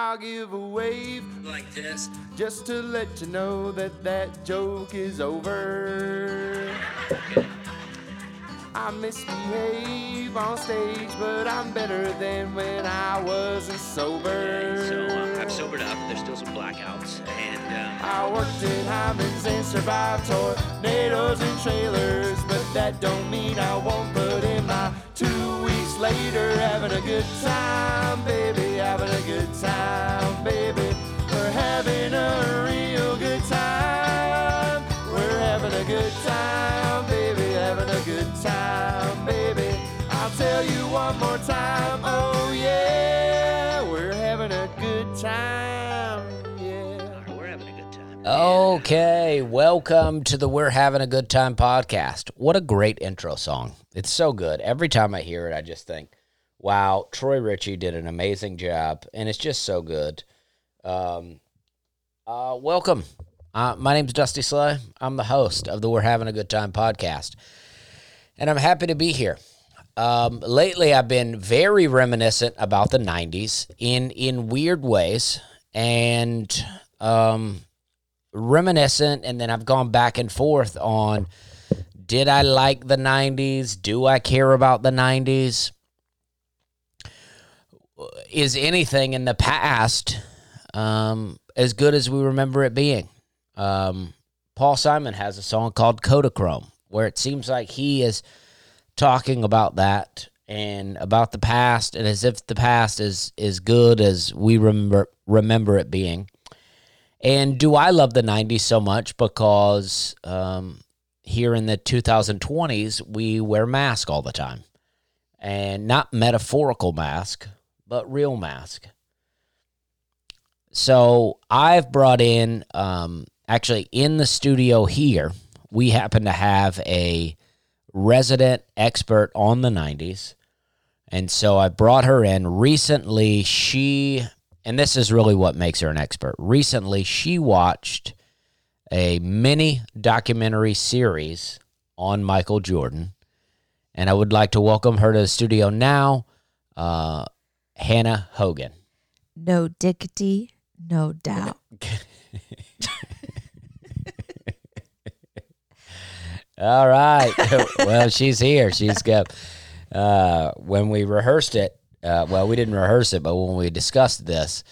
I'll give a wave like this. just to let you know that that joke is over. I misbehave on stage, but I'm better than when I wasn't sober. So uh, I've sobered up. But there's still some blackouts, and um, I worked in Hyman's and survived tornadoes and trailers, but that don't mean I won't put in my two later having a good time, baby, having a good time, baby. We're having a real good time. We're having a good time, baby, having a good time, baby. I'll tell you one more time, oh yeah, we're having a good time, Okay, welcome to the We're Having a Good Time podcast. What a great intro song. It's so good. Every time I hear it, I just think, wow, Troy Ritchie did an amazing job, and it's just so good. Um, uh, welcome. Uh, my name's Dusty Slay. I'm the host of the We're Having a Good Time podcast, and I'm happy to be here. Um, lately, I've been very reminiscent about the '90s in in weird ways, and um, reminiscent, and then I've gone back and forth on did I like the '90s? Do I care about the '90s? Is anything in the past um, as good as we remember it being? Um, Paul Simon has a song called Kodachrome, where it seems like he is talking about that and about the past, and as if the past is is good as we remember remember it being. And do I love the '90s so much because um, here in the 2020s we wear mask all the time, and not metaphorical mask, but real mask. So I've brought in, um, actually, in the studio here, we happen to have a resident expert on the 90s. And so I brought her in. Recently, she, and this is really what makes her an expert. Recently, she watched a mini documentary series on Michael Jordan. And I would like to welcome her to the studio now, uh, Hannah Hogan. No diggity, no doubt. All right. well, she's here. She's got. Uh, when we rehearsed it, uh, well, we didn't rehearse it, but when we discussed this,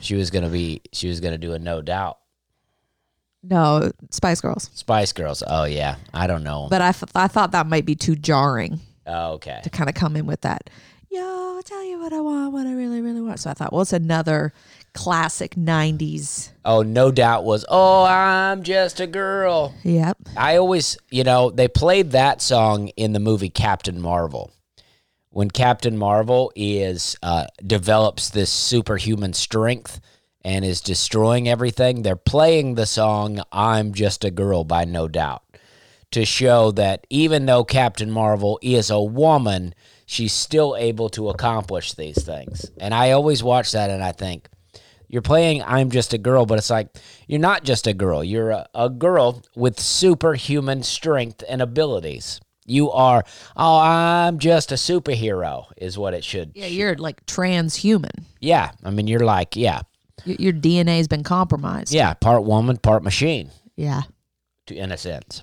she was gonna be. She was gonna do a no doubt. No, Spice Girls. Spice Girls. Oh yeah, I don't know. But I, f- I thought that might be too jarring oh, okay. to kind of come in with that. Yo, I'll tell you what I want, what I really, really want. So I thought, well, it's another classic 90s. Oh, no doubt was. Oh, I'm just a girl. Yep. I always, you know, they played that song in the movie Captain Marvel. When Captain Marvel is uh, develops this superhuman strength and is destroying everything, they're playing the song "I'm Just a Girl" by No Doubt to show that even though Captain Marvel is a woman, she's still able to accomplish these things. And I always watch that and I think, you're playing I'm just a girl, but it's like you're not just a girl. You're a, a girl with superhuman strength and abilities. You are, oh, I'm just a superhero, is what it should. Yeah, you're like transhuman. Yeah. I mean, you're like, yeah, Y- Your DNA's been compromised. yeah, part woman, part machine, Yeah. to, in a sense.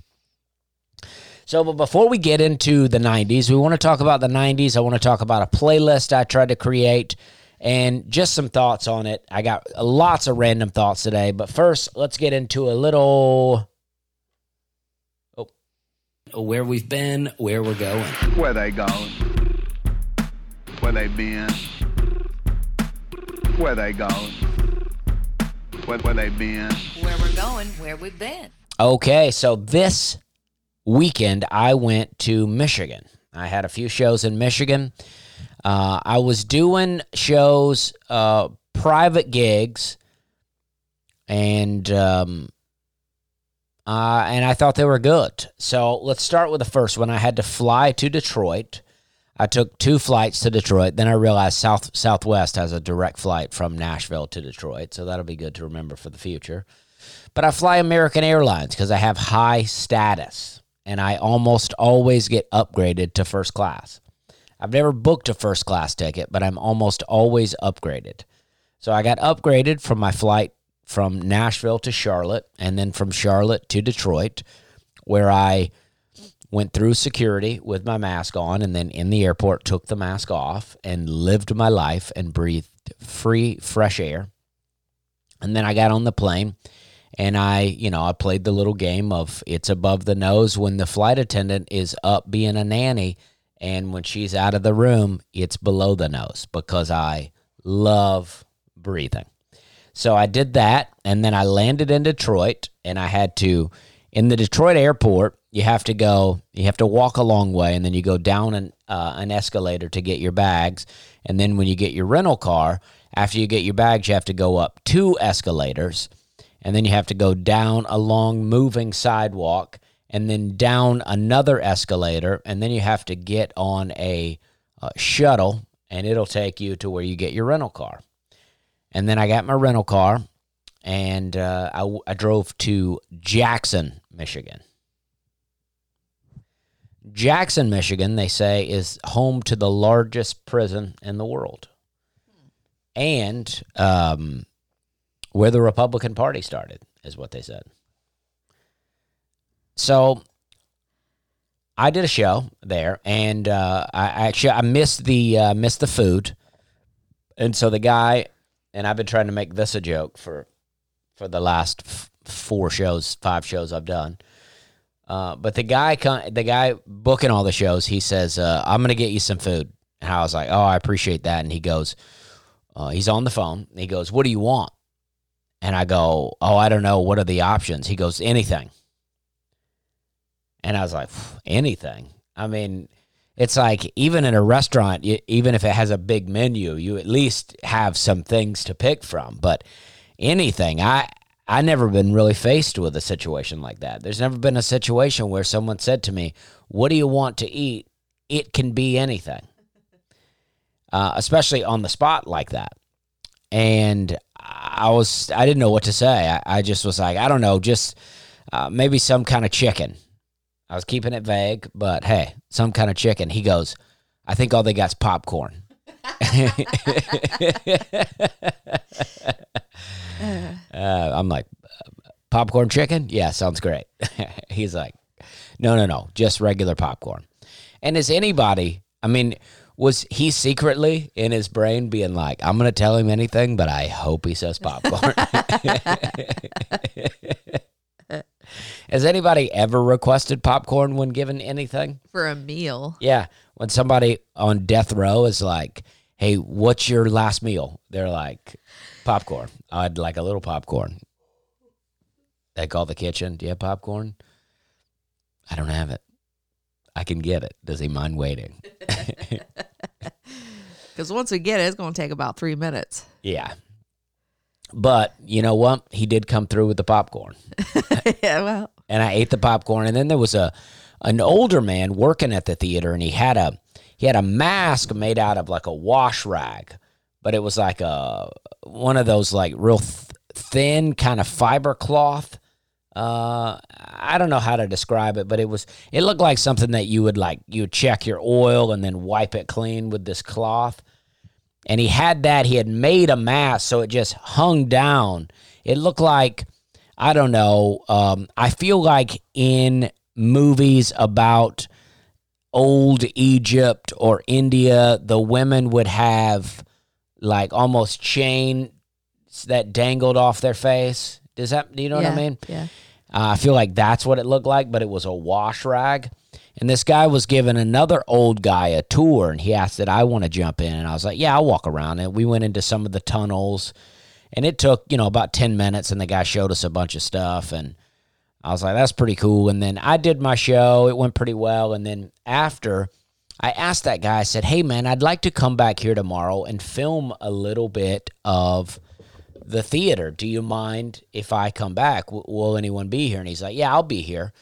So, but before we get into the 90s, we want to talk about the 90s. I want to talk about a playlist I tried to create and just some thoughts on it. I got lots of random thoughts today, but first, let's get into a little where we've been, where we're going. Where they going? Where they been? Where they going? Where, where they been? where we're going, where we've been. Okay, so this weekend I went to Michigan. I had a few shows in Michigan. Uh, I was doing shows, uh, private gigs, and um, uh, and I thought they were good. So let's start with the first one. I had to fly to Detroit. I took two flights to Detroit. Then I realized South Southwest has a direct flight from Nashville to Detroit, so that'll be good to remember for the future. But I fly American Airlines because I have high status, and I almost always get upgraded to first class. I've never booked a first class ticket, but I'm almost always upgraded. So I got upgraded from my flight from Nashville to Charlotte and then from Charlotte to Detroit, where I went through security with my mask on and then in the airport took the mask off and lived my life and breathed free, fresh air. And then I got on the plane and I, you know, I played the little game of it's above the nose when the flight attendant is up being a nanny and when she's out of the room, it's below the nose because I love breathing. So I did that and then I landed in Detroit and I had to in the Detroit airport, you have to go, you have to walk a long way and then you go down an uh, an escalator to get your bags and then when you get your rental car, after you get your bags, you have to go up two escalators and then you have to go down a long moving sidewalk and then down another escalator and then you have to get on a uh, shuttle and it'll take you to where you get your rental car and then i got my rental car and uh, I, I drove to jackson michigan. Jackson michigan they say is home to the largest prison in the world. And um, where the Republican Party started, is what they said. So I did a show there, and uh, I actually I missed the uh, missed the food, and so the guy and I've been trying to make this a joke for for the last f- four shows, five shows I've done. Uh, but the guy, con- the guy booking all the shows, he says, uh, "I'm gonna get you some food." And I was like, "Oh, I appreciate that." And he goes, uh, "He's on the phone." He goes, "What do you want?" And I go, Oh, I don't know. What are the options? He goes, Anything. And I was like, Anything. I mean, it's like even in a restaurant, even if it has a big menu, you at least have some things to pick from. But anything, I I never been really faced with a situation like that. There's never been a situation where someone said to me, "What do you want to eat?" It can be anything, uh, especially on the spot like that. And I was I didn't know what to say. I, I just was like, I don't know, just uh, maybe some kind of chicken. I was keeping it vague, but hey, some kind of chicken. He goes, I think all they got's popcorn. uh, I'm like, popcorn chicken? Yeah, sounds great. He's like, no, no, no, just regular popcorn. And is anybody, I mean, was he secretly in his brain being like, I'm going to tell him anything, but I hope he says popcorn? Has anybody ever requested popcorn when given anything? For a meal. Yeah. When somebody on death row is like, hey, what's your last meal? They're like, popcorn. I'd like a little popcorn. They call the kitchen. Do you have popcorn? I don't have it. I can get it. Does he mind waiting? Because once we get it, it's going to take about three minutes. Yeah. But you know what? He did come through with the popcorn. yeah, well. And I ate the popcorn. And then there was a an older man working at the theater, and he had a he had a mask made out of like a wash rag, but it was like a one of those like real th- thin kind of fiber cloth uh i don't know how to describe it but it was it looked like something that you would like you would check your oil and then wipe it clean with this cloth and he had that he had made a mask so it just hung down it looked like i don't know um i feel like in movies about old egypt or india the women would have like almost chains that dangled off their face does that, do you know yeah, what I mean? Yeah. Uh, I feel like that's what it looked like, but it was a wash rag. And this guy was giving another old guy a tour, and he asked that I want to jump in, and I was like, "Yeah, I'll walk around." And we went into some of the tunnels, and it took you know about ten minutes, and the guy showed us a bunch of stuff, and I was like, "That's pretty cool." And then I did my show; it went pretty well. And then after, I asked that guy, I said, "Hey, man, I'd like to come back here tomorrow and film a little bit of." the theater. Do you mind if I come back? W- will anyone be here? And he's like, Yeah, I'll be here.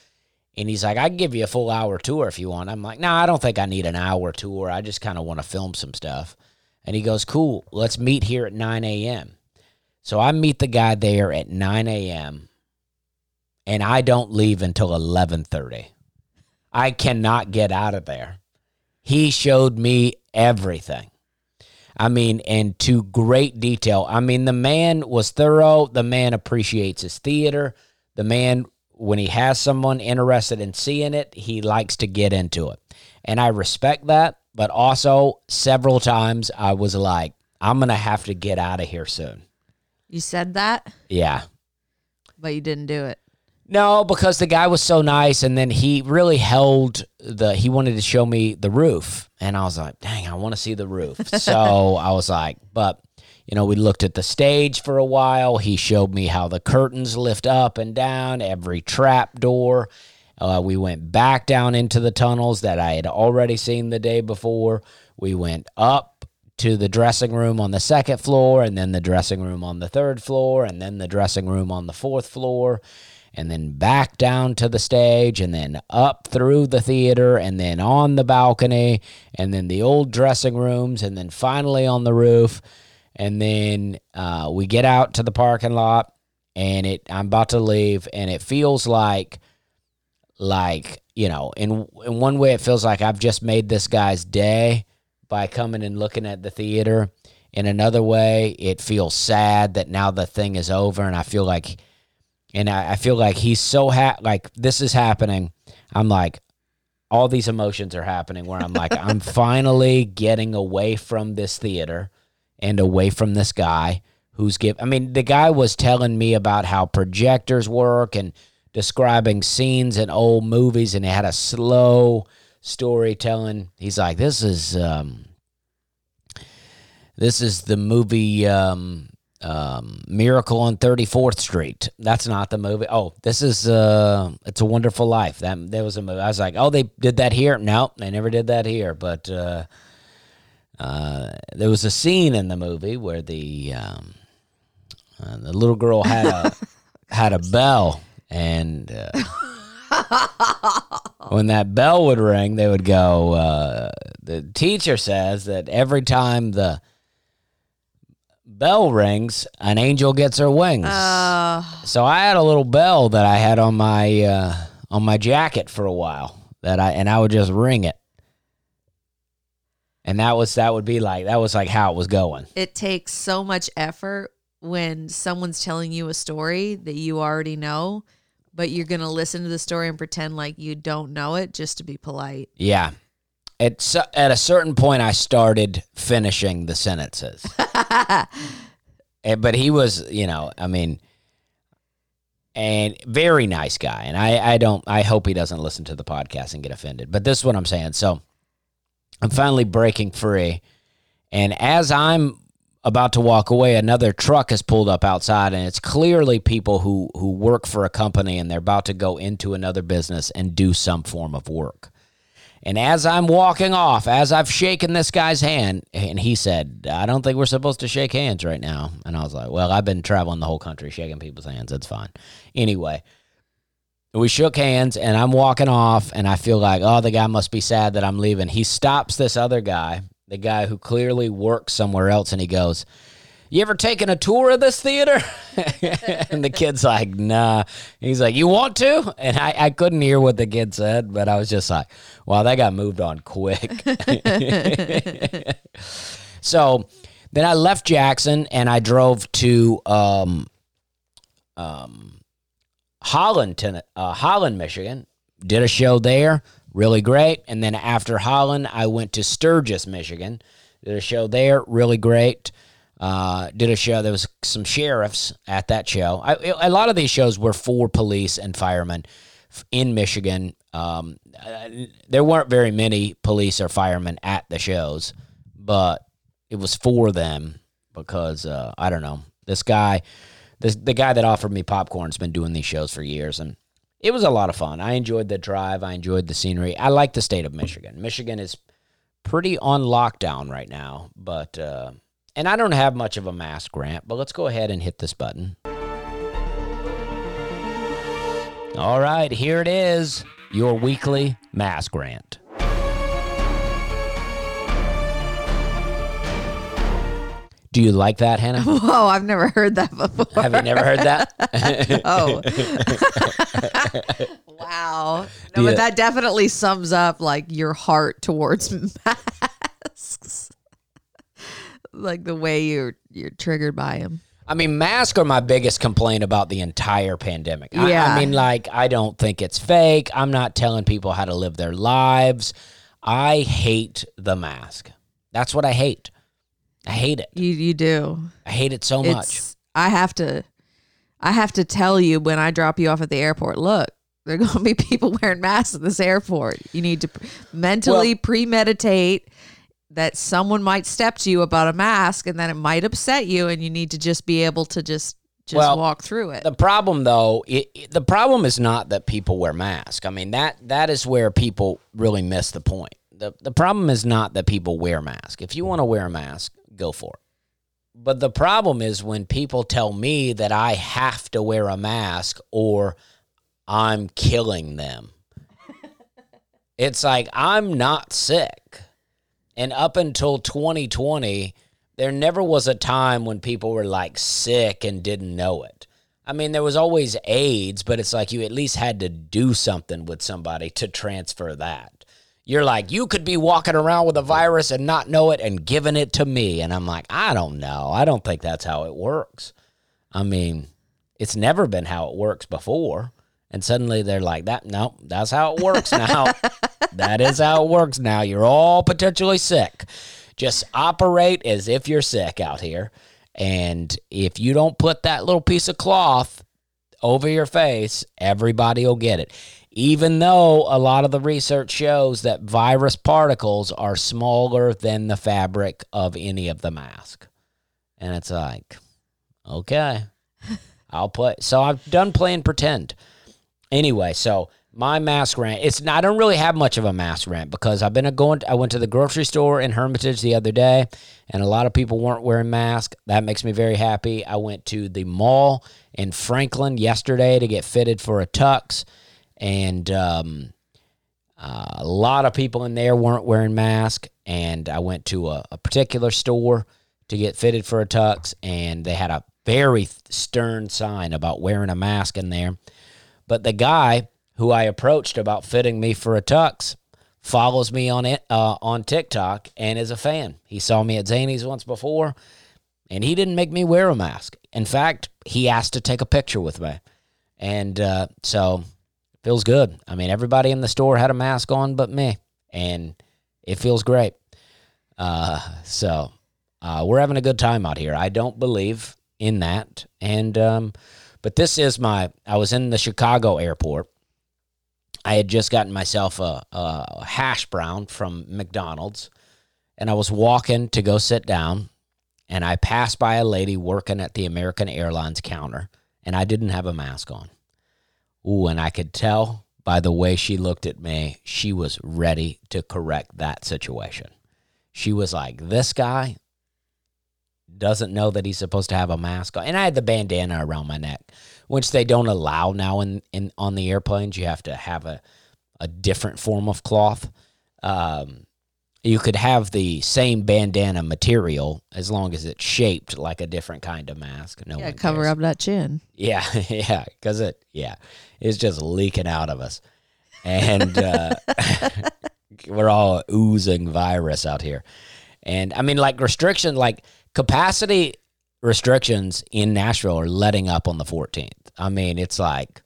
And he's like, I can give you a full hour tour if you want. I'm like, No, nah, I don't think I need an hour tour. I just kind of want to film some stuff. And he goes, Cool, let's meet here at 9 a.m. So I meet the guy there at 9 a.m. and I don't leave until 11:30. I cannot get out of there. He showed me everything. I mean, and to great detail. I mean, the man was thorough. The man appreciates his theater. The man, when he has someone interested in seeing it, he likes to get into it. And I respect that. But also, several times I was like, I'm going to have to get out of here soon. You said that, Yeah. but you didn't do it. No, because the guy was so nice, and then he really held the. He wanted to show me the roof, and I was like, "Dang, I want to see the roof." So I was like, "But you know, we looked at the stage for a while. He showed me how the curtains lift up and down, every trap door. Uh, we went back down into the tunnels that I had already seen the day before. We went up to the dressing room on the second floor, and then the dressing room on the third floor, and then the dressing room on the fourth floor and then back down to the stage and then up through the theater and then on the balcony and then the old dressing rooms and then finally on the roof and then uh, we get out to the parking lot and it i'm about to leave and it feels like like you know in in one way it feels like i've just made this guy's day by coming and looking at the theater in another way it feels sad that now the thing is over and i feel like and I, I feel like he's so ha- like this is happening. I'm like, all these emotions are happening where I'm like, I'm finally getting away from this theater and away from this guy who's give. I mean, the guy was telling me about how projectors work and describing scenes in old movies, and he had a slow storytelling. He's like, this is um, this is the movie um, um, Miracle on 34th Street. That's not the movie. Oh, this is uh, It's a Wonderful Life. That there was a movie. I was like, oh, they did that here. No, they never did that here. But uh, uh, there was a scene in the movie where the um, uh, the little girl had a had a bell, and uh, when that bell would ring, they would go. Uh, the teacher says that every time the bell rings, an angel gets her wings. Uh, so I had a little bell that I had on my uh, on my jacket for a while that I and I would just ring it. And that was that would be like that was like how it was going. it takes so much effort when someone's telling you a story that you already know, but you're going to listen to the story and pretend like you don't know it just to be polite. Yeah. At at a certain point I started finishing the sentences. And- eh, but he was, you know, I mean, and very nice guy. And I, I don't, I hope he doesn't listen to the podcast and get offended. But this is what I'm saying. So I'm finally breaking free. And as I'm about to walk away, another truck has pulled up outside, and it's clearly people who, who work for a company and they're about to go into another business and do some form of work. And as I'm walking off, as I've shaken this guy's hand, and he said, I don't think we're supposed to shake hands right now. And I was like, Well, I've been traveling the whole country shaking people's hands. It's fine. Anyway, we shook hands, and I'm walking off, and I feel like, Oh, the guy must be sad that I'm leaving. He stops this other guy, the guy who clearly works somewhere else, and he goes, you ever taken a tour of this theater? and the kid's like, nah. He's like, you want to? And I, I couldn't hear what the kid said, but I was just like, wow, that got moved on quick. so then I left Jackson and I drove to um, um, Holland, uh, Holland, Michigan. Did a show there, really great. And then after Holland, I went to Sturgis, Michigan. Did a show there, really great. Uh, did a show. There was some sheriffs at that show. I, a lot of these shows were for police and firemen in Michigan. Um, uh, there weren't very many police or firemen at the shows, but it was for them because uh, I don't know. This guy, this the guy that offered me popcorn's been doing these shows for years, and it was a lot of fun. I enjoyed the drive. I enjoyed the scenery. I like the state of Michigan. Michigan is pretty on lockdown right now, but. Uh, and I don't have much of a mask grant, but let's go ahead and hit this button. All right, here it is your weekly mask grant. Do you like that, Hannah? Whoa, I've never heard that before. Have you never heard that? Oh. wow. No, you- but that definitely sums up like your heart towards masks. like the way you're you're triggered by them. I mean, masks are my biggest complaint about the entire pandemic. I- I, mean, like, I don't think it's fake. I'm not telling people how to live their lives. I hate the mask. That's what I hate. I hate it. You you do. I hate it so much. It's I have to I have to tell you when I drop you off at the airport, look, there are going to be people wearing masks at this airport. You need to mentally Well- premeditate that someone might step to you about a mask and then it might upset you and you need to just be able to just just Well, walk through it. The problem, though, it, it- the problem is not that people wear masks. I mean that that is where people really miss the point. the The problem is not that people wear masks. If you want to wear a mask, go for it. But the problem is when people tell me that I have to wear a mask or I'm killing them. it's like I'm not sick. And up until 2020, there never was a time when people were like sick and didn't know it. I mean, there was always AIDS, but it's like you at least had to do something with somebody to transfer that. You're like, you could be walking around with a virus and not know it and giving it to me. And I'm like, I don't know. I don't think that's how it works. I mean, it's never been how it works before. And suddenly they're like, that, no, that's how it works now. that is how it works now. You're all potentially sick. Just operate as if you're sick out here. And if you don't put that little piece of cloth over your face, everybody will get it. Even though a lot of the research shows that virus particles are smaller than the fabric of any of the mask. And it's like, okay, I'll put. So I've done playing pretend. Anyway, so my mask rant. It's not, I don't really have much of a mask rant because I've been a going. I went to the grocery store in Hermitage the other day, and a lot of people weren't wearing masks. That makes me very happy. I went to the mall in Franklin yesterday to get fitted for a tux, and um, uh, a lot of people in there weren't wearing masks. And I went to a, a particular store to get fitted for a tux, and they had a very stern sign about wearing a mask in there. But the guy who I approached about fitting me for a tux follows me on it uh, on TikTok and is a fan. He saw me at Zanies once before, and he didn't make me wear a mask. In fact, he asked to take a picture with me, and uh, so feels good. I mean, everybody in the store had a mask on but me, and it feels great. Uh, so uh, we're having a good time out here. I don't believe in that, and um, but this is my. I was in the Chicago airport. I had just gotten myself a, a hash brown from McDonald's, and I was walking to go sit down, and I passed by a lady working at the American Airlines counter, and I didn't have a mask on. Ooh, and I could tell by the way she looked at me, she was ready to correct that situation. She was like, "This guy doesn't know that he's supposed to have a mask on. And I had the bandana around my neck, which they don't allow now in, in on the airplanes. You have to have a, a different form of cloth. Um, you could have the same bandana material as long as it's shaped like a different kind of mask. No yeah, cover cares. up that chin. Yeah, yeah, because it, yeah, it's just leaking out of us, and uh, we're all oozing virus out here. And I mean, like restriction, like capacity restrictions in Nashville are letting up on the 14th. I mean, it's like,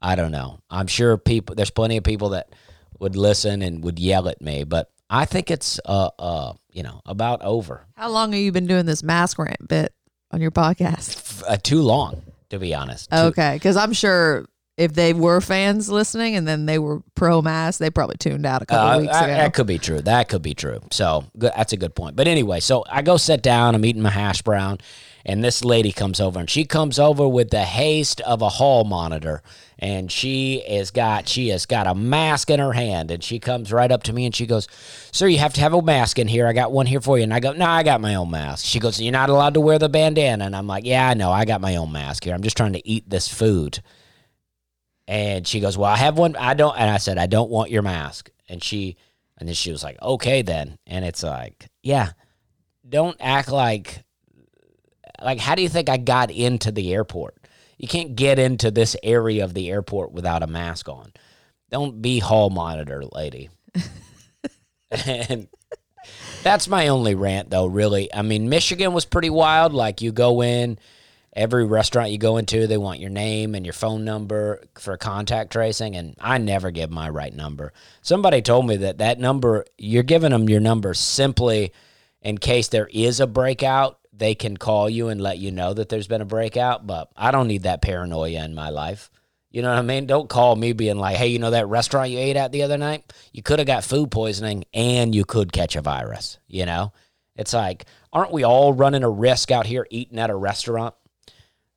I don't know. I'm sure people, there's plenty of people that would listen and would yell at me, but I think it's, uh, uh, you know, about over. How long have you been doing this mask rant bit on your podcast? Uh, too long, to be honest. Okay, because I'm sure if they were fans listening and then they were pro mask, they probably tuned out a couple Uh, weeks that, ago. that could be true. That could be true. So good, that's a good point. But anyway, so I go sit down. I'm eating my hash brown, and this lady comes over, and she comes over with the haste of a hall monitor, and she is got she has got a mask in her hand, and she comes right up to me and she goes, "Sir, you have to have a mask in here. I got one here for you." And I go, "No, I got my own mask." She goes, "You're not allowed to wear the bandana," and I'm like, "Yeah, I know. I got my own mask here. I'm just trying to eat this food." And she goes, Well, I have one. I don't. And I said, I don't want your mask. And she, and then she was like, Okay, then. And it's like, Yeah, don't act like, like, how do you think I got into the airport? You can't get into this area of the airport without a mask on. Don't be hall monitor, lady. and That's my only rant, though. Really, I mean, Michigan was pretty wild. Like you go in, every restaurant you go into, they want your name and your phone number for contact tracing, and I never give my right number. Somebody told me that that number you're giving them your number simply in case there is a breakout. They can call you and let you know that there's been a breakout, but I don't need that paranoia in my life. You know what I mean? Don't call me being like, hey, you know that restaurant you ate at the other night? You could have got food poisoning and you could catch a virus. You know? It's like, aren't we all running a risk out here eating at a restaurant?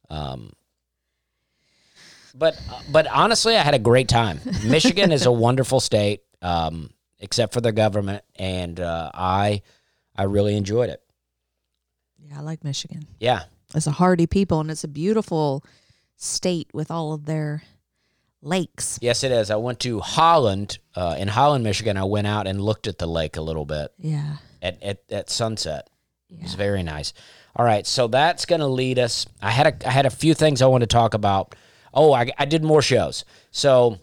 Um, but but honestly, I had a great time. Michigan is a wonderful state, um, except for the government, and uh, I I really enjoyed it. Yeah, I like Michigan. Yeah, It's a hardy people and it's a beautiful state with all of their lakes. yes, it is. I went to Holland, uh, in Holland, Michigan. I went out and looked at the lake a little bit Yeah. at at, at sunset. It Yeah. was very nice. All right, so that's going to lead us. I had a I had a few things I want to talk about. Oh, I, I did more shows. So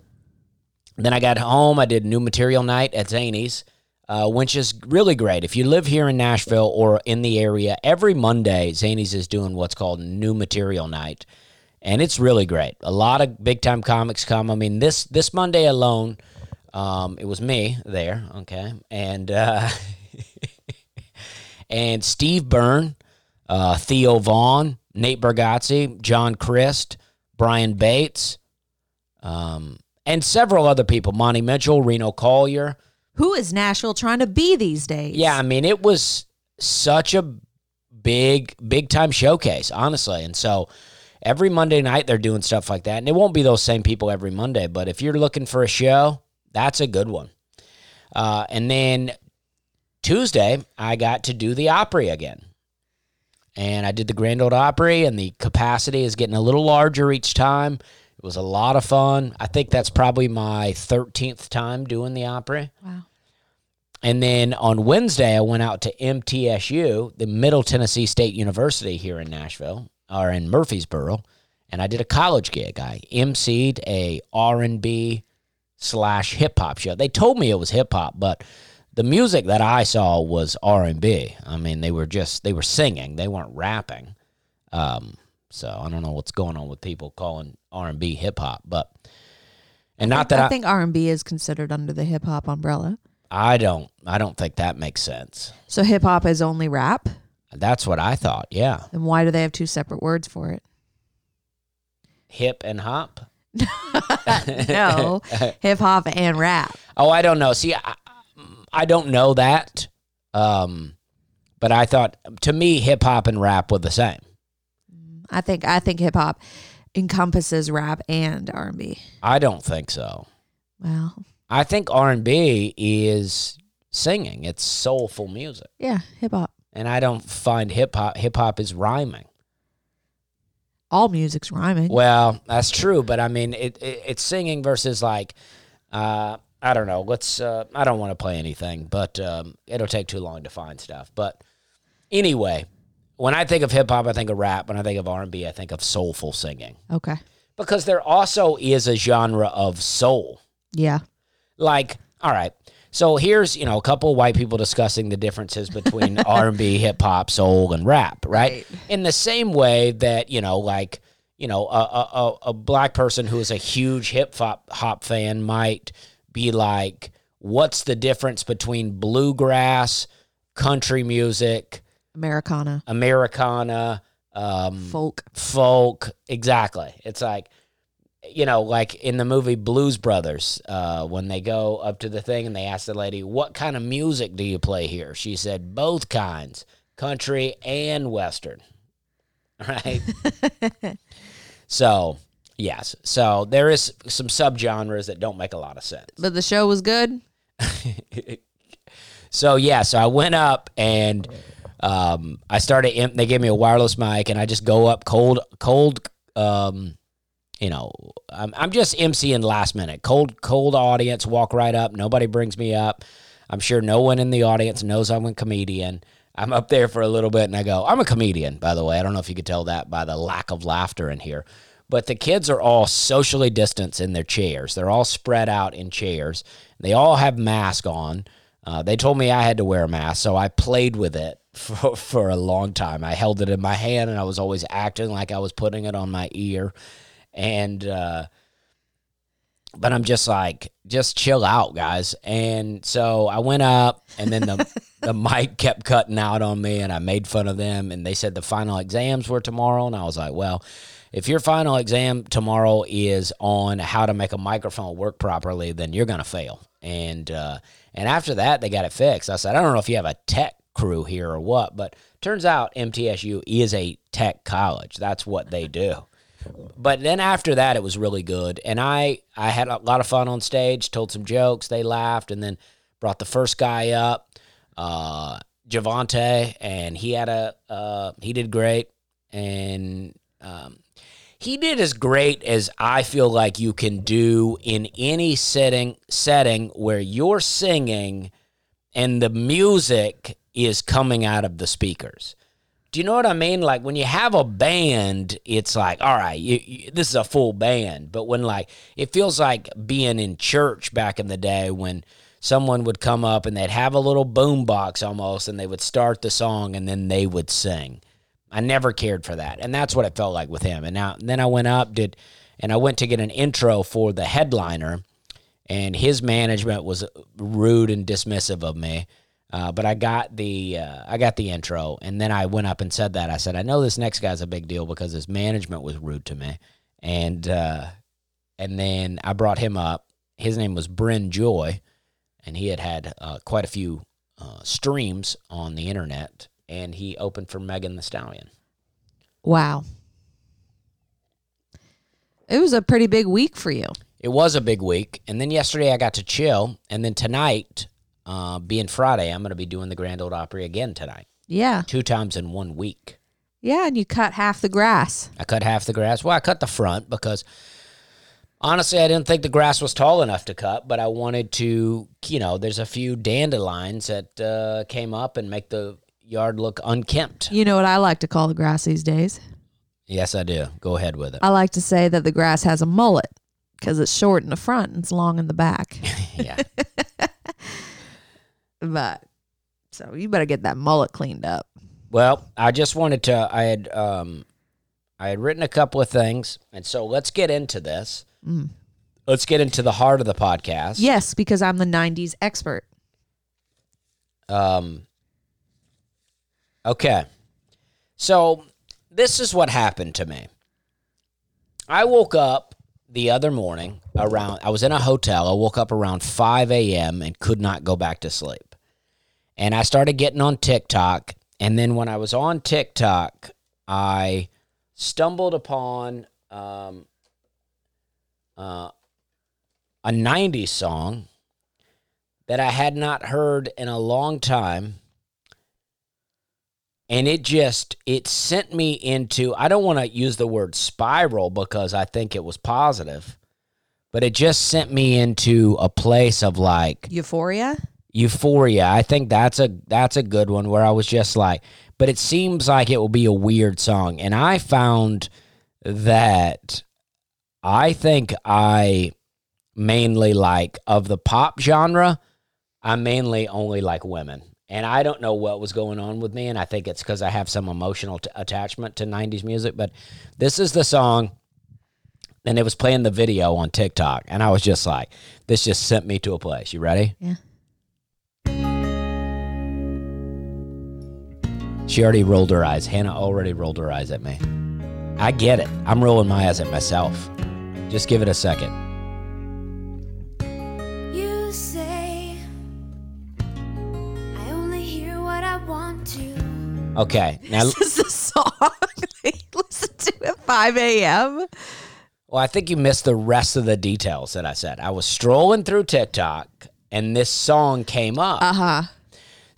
then I got home. I did new material night at Zanies, uh, which is really great. If you live here in Nashville or in the area, every Monday Zanies is doing what's called new material night, and it's really great. A lot of big time comics come. I mean this this Monday alone, um, it was me there. Okay, and. Uh, and Steve Byrne, uh, Theo Von, Nate Bargatze, John Crist, Brian Bates, um, and several other people. Monty Mitchell, Reno Collier. Who is Nashville trying to be these days? Yeah, I mean, it was such a big, big time showcase, honestly. And so every Monday night they're doing stuff like that. And it won't be those same people every Monday, but if you're looking for a show, that's a good one. Uh, and then Tuesday, I got to do the Opry again. And I did the Grand Ole Opry, and the capacity is getting a little larger each time. It was a lot of fun. I think that's probably my 13th time doing the Opry. Wow. And then on Wednesday, I went out to MTSU, the Middle Tennessee State University here in Nashville, or in Murfreesboro, and I did a college gig. I emceed a R&B slash hip hop show. They told me it was hip hop, but the music that I saw was R&B. I mean, they were just they were singing, they weren't rapping. Um, so I don't know what's going on with people calling R&B hip hop, but and not that I I, think R and B is considered under the hip hop umbrella. I don't I don't think that makes sense. So hip hop is only rap. That's what I thought. Yeah. Then why do they have two separate words for it? Hip and hop. No, hip hop and rap. Oh, I don't know. See, I, I don't know that. Um, but I thought to me, hip hop and rap were the same. I think I think hip hop encompasses rap and R and B. I don't think so. Well, I think R and B is singing. It's soulful music, yeah, hip hop. and I don't find hip hop. Hip hop is rhyming. All music's rhyming. Well, that's true, but I mean, it, it it's singing versus like, uh, I don't know. Let's. Uh, I don't want to play anything, but um, it'll take too long to find stuff. But anyway, when I think of hip hop, I think of rap. When I think of R and B, I think of soulful singing Okay. because there also is a genre of soul. Yeah. Like, all right. So here's you know a couple of white people discussing the differences between R and B, hip hop, soul, and rap, right? In the same way that you know, like you know, a, a, a- a black person who is a huge hip hop hop fan might be like, "What's the difference between bluegrass, country music, Americana, Americana, um, folk. folk exactly it's like you know like in the movie blues brothers uh, when they go up to the thing and they ask the lady what kind of music do you play here she said both kinds country and western right so yes so there is some subgenres that don't make a lot of sense But the show was good. So yeah, so I went up and um, I started. They gave me a wireless mic, and I just go up cold, cold. Um, you know, I'm, I'm just emceeing last minute. Cold, cold audience. Walk right up. Nobody brings me up. I'm sure no one in the audience knows I'm a comedian. I'm up there for a little bit, and I go, I'm a comedian. By the way, I don't know if you could tell that by the lack of laughter in here. But the kids are all socially distanced in their chairs. They're all spread out in chairs. They all have masks on. Uh, they told me I had to wear a mask, so I played with it for, for a long time. I held it in my hand and I was always acting like I was putting it on my ear. And, uh, but I'm just like, just chill out, guys. And so I went up, and then the the mic kept cutting out on me, and I made fun of them. And they said the final exams were tomorrow, and I was like, well, if your final exam tomorrow is on how to make a microphone work properly, then you're gonna fail. And uh, and after that, they got it fixed. I said, I don't know if you have a tech crew here or what, but turns out MTSU is a tech college. That's what they do but then after that it was really good and i i had a lot of fun on stage told some jokes they laughed and then brought the first guy up uh javante and he had a uh he did great and um he did as great as I feel like you can do in any setting setting where you're singing and the music is coming out of the speakers. Do you know what I mean? Like when you have a band, it's like, all right, you, you, this is a full band. But when like it feels like being in church back in the day when someone would come up and they'd have a little boom box almost and they would start the song and then they would sing. I never cared for that. And that's what it felt like with him. And now and then I went up, did and I went to get an intro for the headliner and his management was rude and dismissive of me. Uh, but I got the uh, I got the intro, and then I went up and said that I said I know this next guy's a big deal because his management was rude to me, and uh, and then I brought him up. His name was Bryn Joy, and he had had uh, quite a few uh, streams on the internet, and he opened for Megan Thee Stallion. Wow. It was a pretty big week for you. It was a big week, and then yesterday I got to chill, and then tonight, uh, being Friday, I'm going to be doing the Grand Ole Opry again tonight, Yeah. two times in one week. Yeah, and you cut half the grass. I cut half the grass. Well, I cut the front because honestly, I didn't think the grass was tall enough to cut, but I wanted to, you know, there's a few dandelions that uh, came up and make the yard look unkempt. You know what I like to call the grass these days? Yes, I do. Go ahead with it. I like to say that the grass has a mullet because it's short in the front and it's long in the back. yeah. but so you better get that mullet cleaned up. Well, I just wanted to. I had um, I had written a couple of things, and so let's get into this. Let's get into the heart of the podcast. Yes, because I'm the 90s expert. Um. Okay. So this is what happened to me. I woke up the other morning around. I was in a hotel. I woke up around five a.m. and could not go back to sleep. And I started getting on TikTok. And then when I was on TikTok, I stumbled upon um, uh, a 90s song that I had not heard in a long time. And it just it sent me into I don't want to use the word spiral because I think it was positive, but it just sent me into a place of like Euphoria? Euphoria. I think that's a that's a good one where I was just like, but it seems like it will be a weird song. And I found that I think I mainly like of the pop genre, I mainly only like women. And I don't know what was going on with me and I think it's cuz I have some emotional t- attachment to 90s music, but this is the song and it was playing the video on TikTok and I was just like, this just sent me to a place. You ready? Yeah. She already rolled her eyes. Hannah already rolled her eyes at me. I get it. I'm rolling my eyes at myself. Just give it a second. You say I only hear what I want to. Okay. Now, This is a song I listen to at 5 a.m. well, I think you missed the rest of the details that I said. I was strolling through TikTok and this song came up. Uh huh.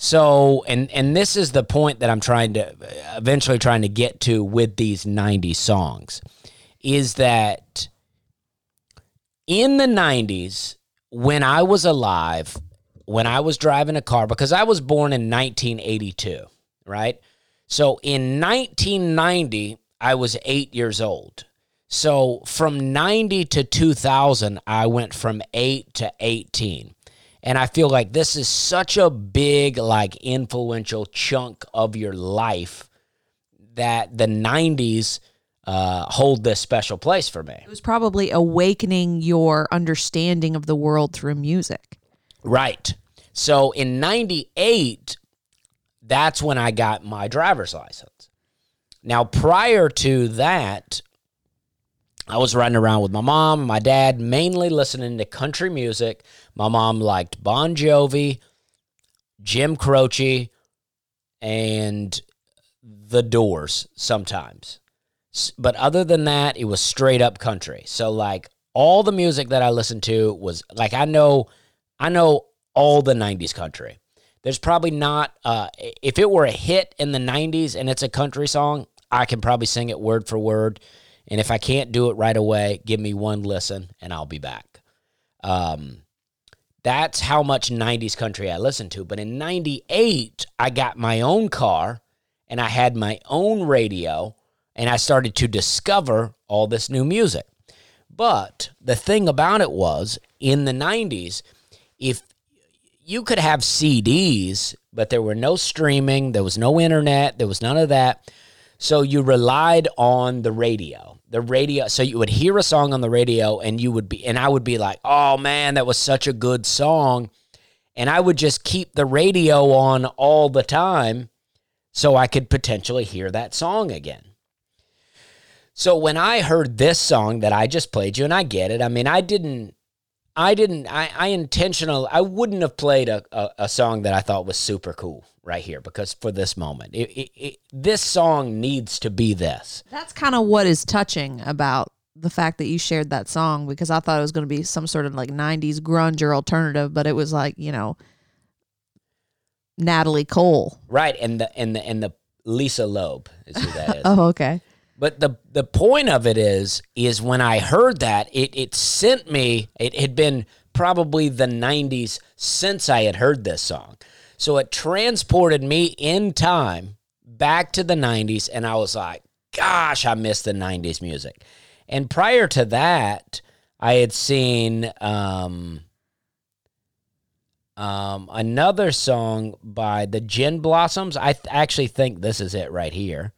So, and and this is the point that I'm trying to eventually trying to get to with these 90s songs is that in the 90s when I was alive, when I was driving a car because I was born in 1982, right? So in 1990, I was 8 years old. So from 90 to 2000, I went from 8 to 18. And I feel like this is such a big, like, influential chunk of your life that the 90s uh, hold this special place for me. It was probably awakening your understanding of the world through music. Right. So in 98, that's when I got my driver's license. Now, prior to that, I was riding around with my mom my dad, mainly listening to country music. My mom liked Bon Jovi, Jim Croce, and The Doors sometimes. But other than that, it was straight up country. So like all the music that I listened to was like I know I know all the 90s country. There's probably not uh if it were a hit in the 90s and it's a country song, I can probably sing it word for word. And if I can't do it right away, give me one listen and I'll be back. Um that's how much 90s country I listened to. But in 98, I got my own car and I had my own radio and I started to discover all this new music. But the thing about it was in the 90s, if you could have CDs, but there were no streaming, there was no internet, there was none of that. So you relied on the radio. The radio, so you would hear a song on the radio and you would be, and I would be like, oh man, that was such a good song. And I would just keep the radio on all the time so I could potentially hear that song again. So when I heard this song that I just played you, and I get it, I mean, I didn't, I didn't, I, I intentional, I wouldn't have played a, a, a song that I thought was super cool right here because for this moment, it, it, it, this song needs to be this. That's kind of what is touching about the fact that you shared that song because I thought it was going to be some sort of like 90s grunge or alternative, but it was like, you know, Natalie Cole. Right. And the, and the, and the Lisa Loeb is who that is. Oh, okay. But the the point of it is is when I heard that it it sent me it had been probably the 90s since I had heard this song. So it transported me in time back to the 90s and I was like, gosh, I miss the 90s music. And prior to that, I had seen um um, another song by the Gin Blossoms. I th- actually think this is it right here.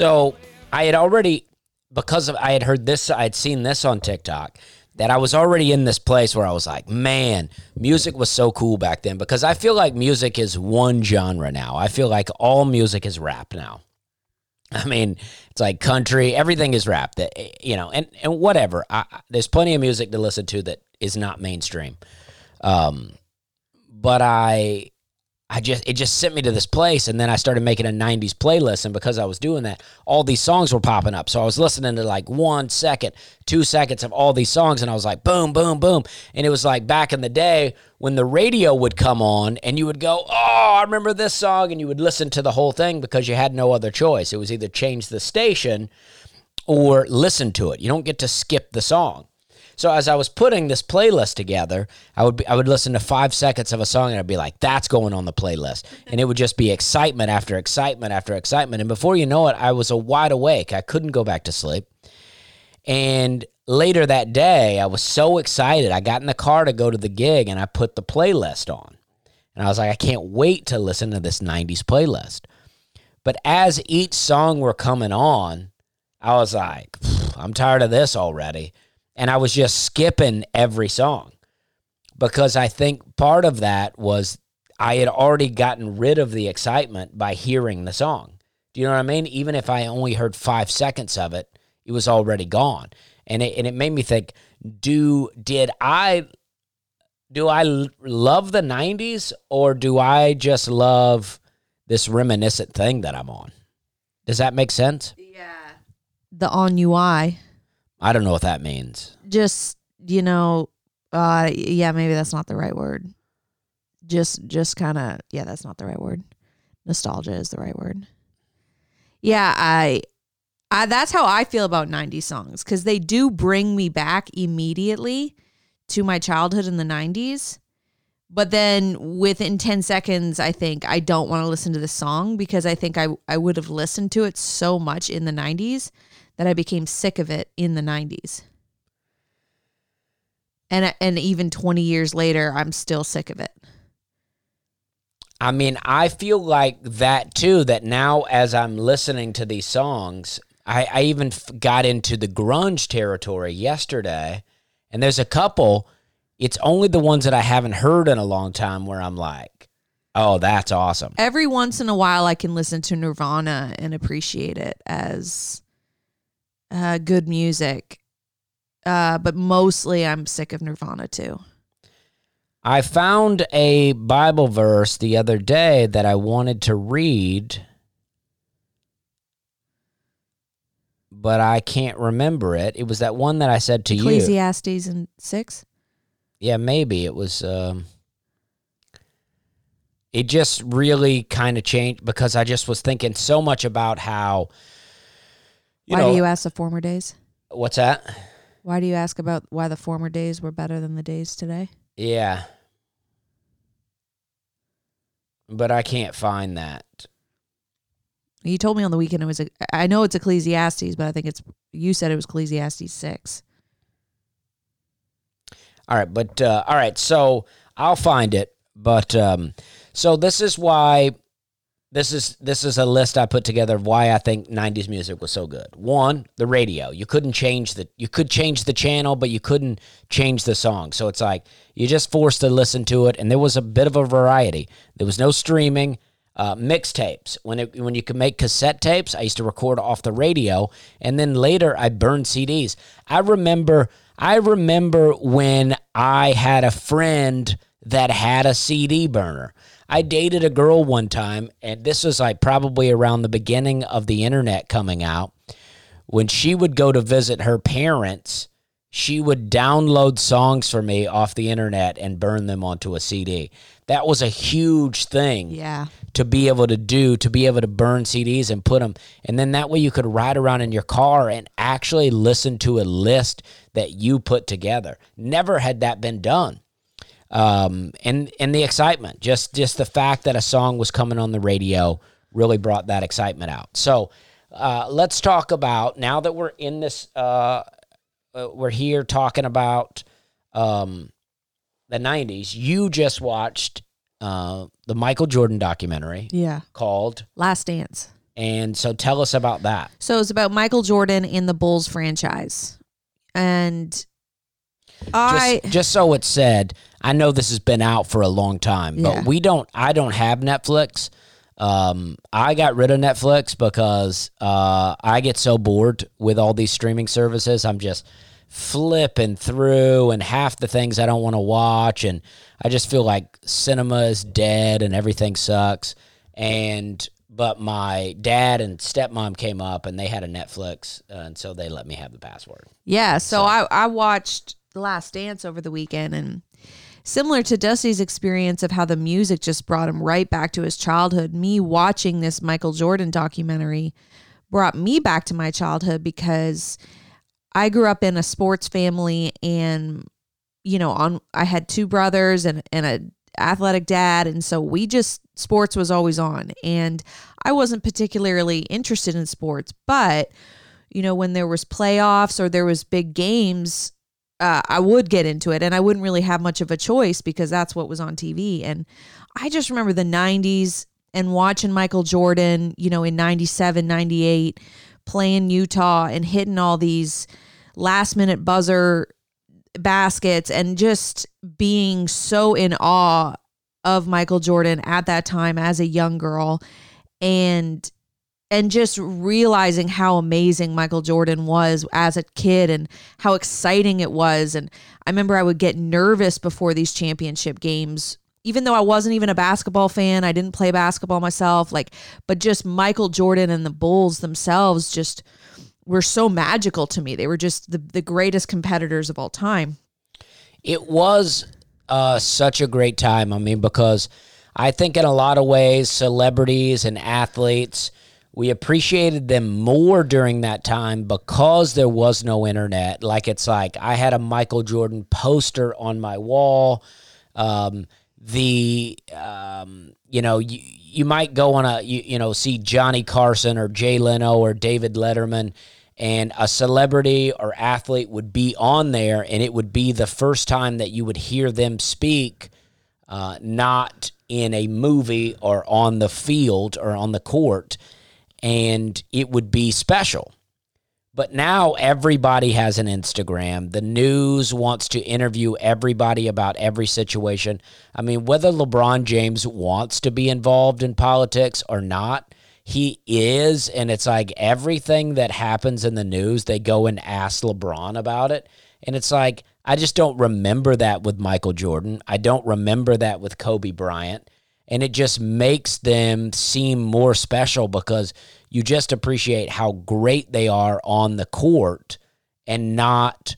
So I had already, because of I had heard this, I had seen this on TikTok, that I was already in this place where I was like, man, music was so cool back then. Because I feel like music is one genre now. I feel like all music is rap now. I mean, it's like country, everything is rap. That you know, and and whatever. I- there's plenty of music to listen to that is not mainstream. Um, but I, I just it just sent me to this place, and then I started making a '90s playlist, and because I was doing that, all these songs were popping up. So I was listening to like one second, two seconds of all these songs, and I was like, boom, boom, boom, and it was like back in the day when the radio would come on, and you would go, oh, I remember this song, and you would listen to the whole thing because you had no other choice. It was either change the station or listen to it. You don't get to skip the song. So as I was putting this playlist together, I would be, I would listen to five seconds of a song and I'd be like, "That's going on the playlist," and it would just be excitement after excitement after excitement. And before you know it, I was a wide awake. I couldn't go back to sleep. And later that day, I was so excited. I got in the car to go to the gig and I put the playlist on, and I was like, I can't wait to listen to this '90s playlist. But as each song were coming on, I was like, I'm tired of this already. And I was just skipping every song because I think part of that was I had already gotten rid of the excitement by hearing the song. Do you know what I mean? Even if I only heard five seconds of it, it was already gone. And it, and it made me think, do did I do I love the 90s or do I just love this reminiscent thing that I'm on? Does that make sense? Yeah. The ennui. I don't know what that means. Just, you know, uh yeah, maybe that's not the right word. Just just kind of yeah, that's not the right word. Nostalgia is the right word. Yeah, I I, that's how I feel about 90s songs because they do bring me back immediately to my childhood in the 90s. But then within 10 seconds, I think I don't want to listen to the song because I think I, I would have listened to it so much in the 90s that I became sick of it in the 90s. And, and even 20 years later, I'm still sick of it. I mean, I feel like that too. That now, as I'm listening to these songs, I, I even f- got into the grunge territory yesterday, and there's a couple. It's only the ones that I haven't heard in a long time where I'm like, oh, that's awesome. Every once in a while, I can listen to Nirvana and appreciate it as uh, good music. Uh, but mostly, I'm sick of Nirvana too. I found a Bible verse the other day that I wanted to read, but I can't remember it. It was that one that I said to you. Ecclesiastes and six. Yeah, maybe it was. Um, it just really kind of changed because I just was thinking so much about how. You why know, do you ask the former days? what's that? Why do you ask about why the former days were better than the days today? Yeah. But I can't find that. You told me on the weekend it was. A, I know it's Ecclesiastes, but I think it's. You said it was Ecclesiastes six. All right, but uh, all right, so I'll find it. But um, so this is why this is this is a list I put together of why I think '90s music was so good. One, the radio. You couldn't change the you could change the channel, but you couldn't change the song. So it's like you just forced to listen to it, and there was a bit of a variety. There was no streaming. Uh, mixtapes when it when you could make cassette tapes i used to record off the radio and then later i burned cds i remember i remember when i had a friend that had a cd burner i dated a girl one time and this was like probably around the beginning of the internet coming out. When she would go to visit her parents she would download songs for me off the internet and burn them onto a cd that was a huge thing Yeah. to be able to do to be able to burn CDs and put them and then that way you could ride around in your car and actually listen to a list that you put together. Never had that been done um, and and the excitement just just the fact that a song was coming on the radio really brought that excitement out so uh, let's talk about now that we're in this uh, uh, we're here talking about um, the 90s you just watched uh, the michael jordan documentary Yeah. called Last Dance. and so tell us about that So it's about Michael Jordan in the Bulls franchise, and I just, just so it's said i know this has been out for a long time but Yeah. we don't i don't have netflix. Um, i got rid of netflix because uh, i get so bored with all these streaming services. I'm just flipping through and half the things i don't want to watch and i just feel like cinema is dead and everything sucks. And but my dad and stepmom came up and they had a netflix uh, and so they let me have the password. Yeah, so, I I watched The Last Dance over the weekend and similar to Dusty's experience of how the music just brought him right back to his childhood, me watching this Michael Jordan documentary brought me back to my childhood because I grew up in a sports family and you know, on I had two brothers and and a athletic dad and so we just sports was always on. And I wasn't particularly interested in sports, but you know, when there was playoffs or there was big games, uh, I would get into it and I wouldn't really have much of a choice because that's what was on TV. And I just remember the 90s and watching Michael Jordan, you know, in 97, 98, playing Utah and hitting all these last minute buzzer baskets and just being so in awe of Michael Jordan at that time as a young girl and and just realizing how amazing Michael Jordan was as a kid and how exciting it was. And I remember I would get nervous before these championship games even though I wasn't even a basketball fan. I didn't play basketball myself like but just Michael Jordan and the Bulls themselves just were so magical to me. They were just the, the greatest competitors of all time. It was uh, such a great time. I mean, because I think in a lot of ways, celebrities and athletes we appreciated them more during that time because there was no internet. Like it's like I had a Michael Jordan poster on my wall. Um, the um, you know you, you might go on a you, you know see Johnny Carson or Jay Leno or David Letterman and a celebrity or athlete would be on there and it would be the first time that you would hear them speak uh, not in a movie or on the field or on the court and it would be special but now everybody has an Instagram. The news wants to interview everybody about every situation. I mean, whether LeBron James wants to be involved in politics or not, he is. And it's like everything that happens in the news, they go and ask LeBron about it. And it's like, I just don't remember that with Michael Jordan. I don't remember that with Kobe Bryant. And it just makes them seem more special because you just appreciate how great they are on the court and not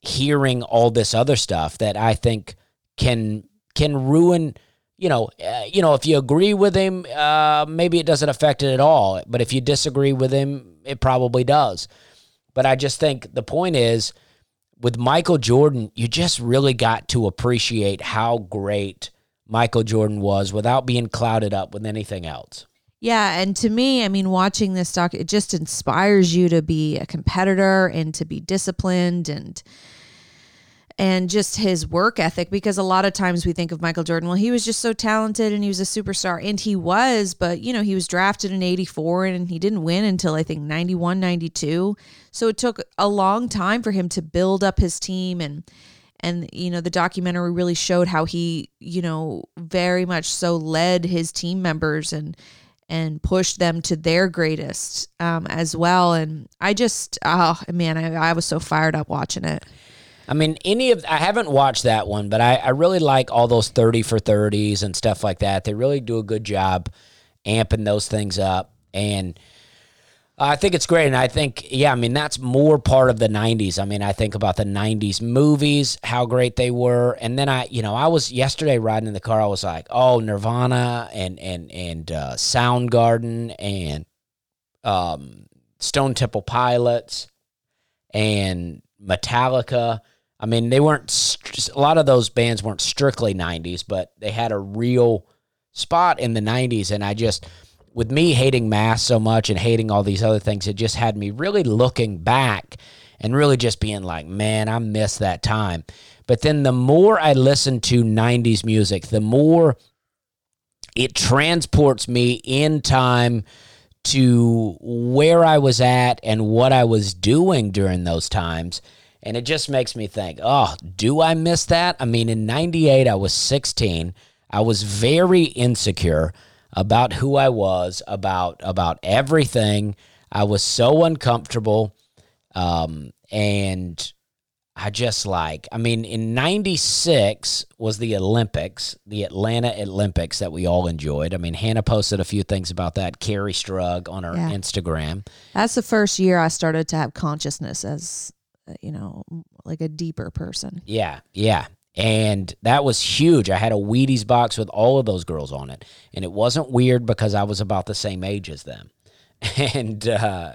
hearing all this other stuff that I think can can ruin you know uh, you know if you agree with him uh, maybe it doesn't affect it at all. But if you disagree with him it probably does. But I just think the point is with Michael Jordan you just really got to appreciate how great Michael Jordan was without being clouded up with anything else Yeah, and to me, I mean, watching this doc, it just inspires you to be a competitor and to be disciplined and and just his work ethic because a lot of times we think of Michael Jordan, well, he was just so talented and he was a superstar and he was, but you know, he was drafted in 84 and he didn't win until I think 91, 92. So it took a long time for him to build up his team and and you know the documentary really showed how he you know very much so led his team members and and pushed them to their greatest um, as well. And i just oh man I, I was so fired up watching it. I mean, any of I haven't watched that one, but I, I really like all those thirty for thirties and stuff like that. They really do a good job amping those things up, and I think it's great. And I think, yeah, I mean, that's more part of the '90s. I mean, I think about the '90s movies, how great they were, and then I, you know, I was yesterday riding in the car. I was like, oh, Nirvana and and and uh, Soundgarden and um, Stone Temple Pilots and Metallica. I mean, they weren't st- a lot of those bands weren't strictly 90s, but they had a real spot in the 90s and I just with me hating mass so much and hating all these other things, it just had me really looking back and really just being like, man, I miss that time. But then the more I listen to 90s music, the more it transports me in time to where I was at and what I was doing during those times. And it just makes me think, oh, do I miss that? I mean, in 98, I was 16. I was very insecure about who I was, about about everything. I was so uncomfortable. Um, and I just like, I mean, in 96 was the Olympics, the Atlanta Olympics that we all enjoyed. I mean, Hannah posted a few things about that, Kerri Strug on her Yeah. Instagram. that's the first year i started to have consciousness as uh, you know like a deeper person Yeah, yeah. And that was huge. I had a Wheaties box with all of those girls on it. And it wasn't weird because I was about the same age as them. And uh,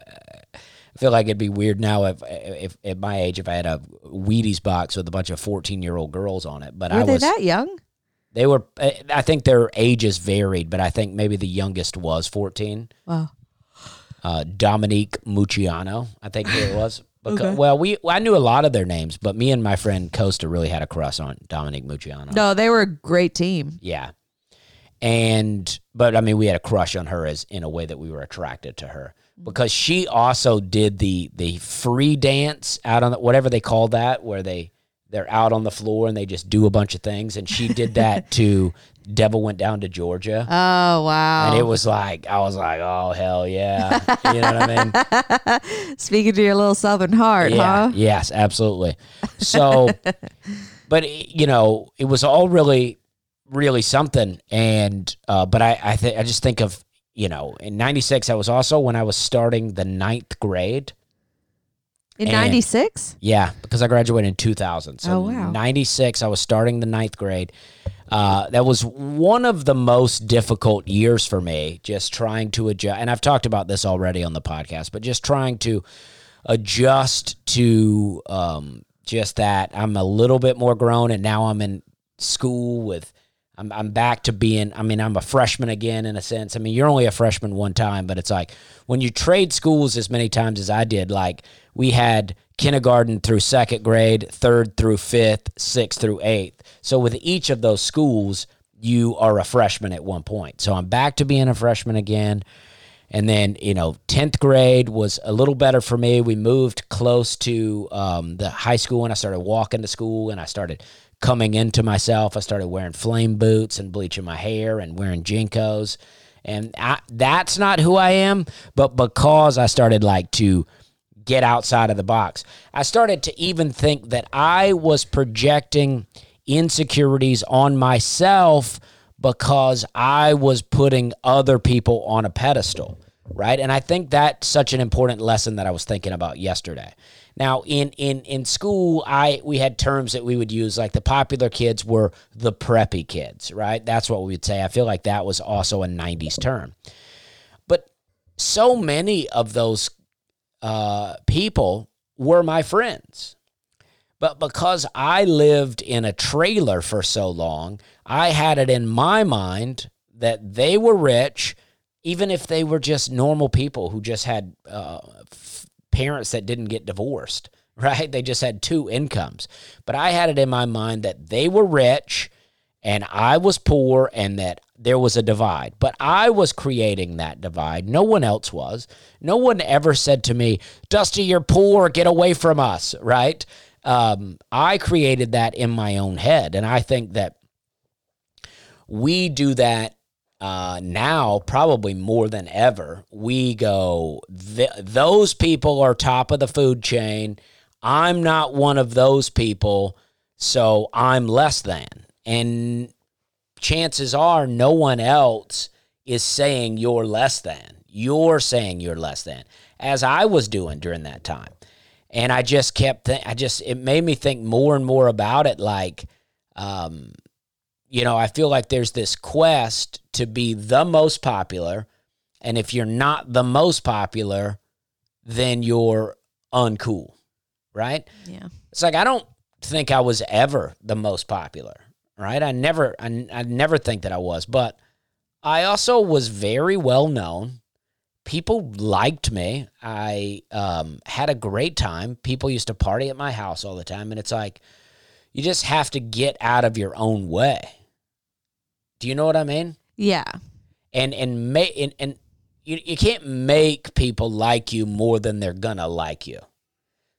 I feel like it'd be weird now if, if at my age if I had a Wheaties box with a bunch of 14 year old girls on it. But were I they was that young they were I think their ages varied, but I think maybe the youngest was 14. wow uh, Dominique Moceanu, I think it was. Because, Well, we I knew a lot of their names, but me and my friend Costa really had a crush on Dominique Moceanu. no they were a great team Yeah. And but I mean we had a crush on her as in a way that we were attracted to her because she also did the the free dance out on the, whatever they call that where they they're out on the floor and they just do a bunch of things and she did that to Devil Went Down to Georgia. oh wow And it was like I was like, "Oh hell yeah." You know what I mean? speaking to your little southern heart Yeah. huh Yes, absolutely. So, but you know, it was all really, really something. And uh, but I, I think I just think of you know, in '96, I was also when I was starting the ninth grade, In And- 96? Yeah, because I graduated in 2000. So Oh, wow. 96, I was starting the ninth grade. Uh, that was one of the most difficult years for me, just trying to adjust. And I've talked about this already on the podcast, but just trying to adjust to um, just that. I'm a little bit more grown, and now I'm in school with. I'm, I'm back to being, I mean, I'm a freshman again in a sense. I mean, you're only a freshman one time, but it's like when you trade schools as many times as I did, like we had kindergarten through second grade, third through fifth, sixth through eighth. So with each of those schools, you are a freshman at one point. So I'm back to being a freshman again. And then, you know, 10th grade was a little better for me. We moved close to um, the high school and I started walking to school and I started coming into myself. I started wearing flame boots and bleaching my hair and wearing JNCOs. And I, that's not who I am, but because I started like to get outside of the box, I started to even think that I was projecting insecurities on myself because I was putting other people on a pedestal, right? And I think that's such an important lesson that I was thinking about yesterday. Now, in in in school, I we had terms that we would use like the popular kids were the preppy kids, right? That's what we would say. I feel like that was also a 90s term. But so many of those uh, people were my friends. But because I lived in a trailer for so long, I had it in my mind that they were rich, even if they were just normal people who just had uh, f- parents that didn't get divorced, right? They just had two incomes. But I had it in my mind that they were rich and I was poor and that there was a divide. But I was creating that divide. No one else was. No one ever said to me, Dusty, you're poor, get away from us, right? Um, I created that in my own head. And I think that we do that uh, now probably more than ever. We go, th- those people are top of the food chain. I'm not one of those people, so I'm less than. And chances are no one else is saying you're less than. You're saying you're less than, as I was doing during that time. And I just kept, th- I just, it made me think more and more about it. Like, um, you know, I feel like there's this quest to be the most popular. And if you're not the most popular, then you're uncool, right? Yeah. It's like I don't think I was ever the most popular, right? I never, I, I never think that I was, but I also was very well known. People liked me. I um, had a great time. People used to party at my house all the time, and it's like you just have to get out of your own way. Do you know what I mean? Yeah. and and make and, and you, you can't make people like you more than they're gonna like you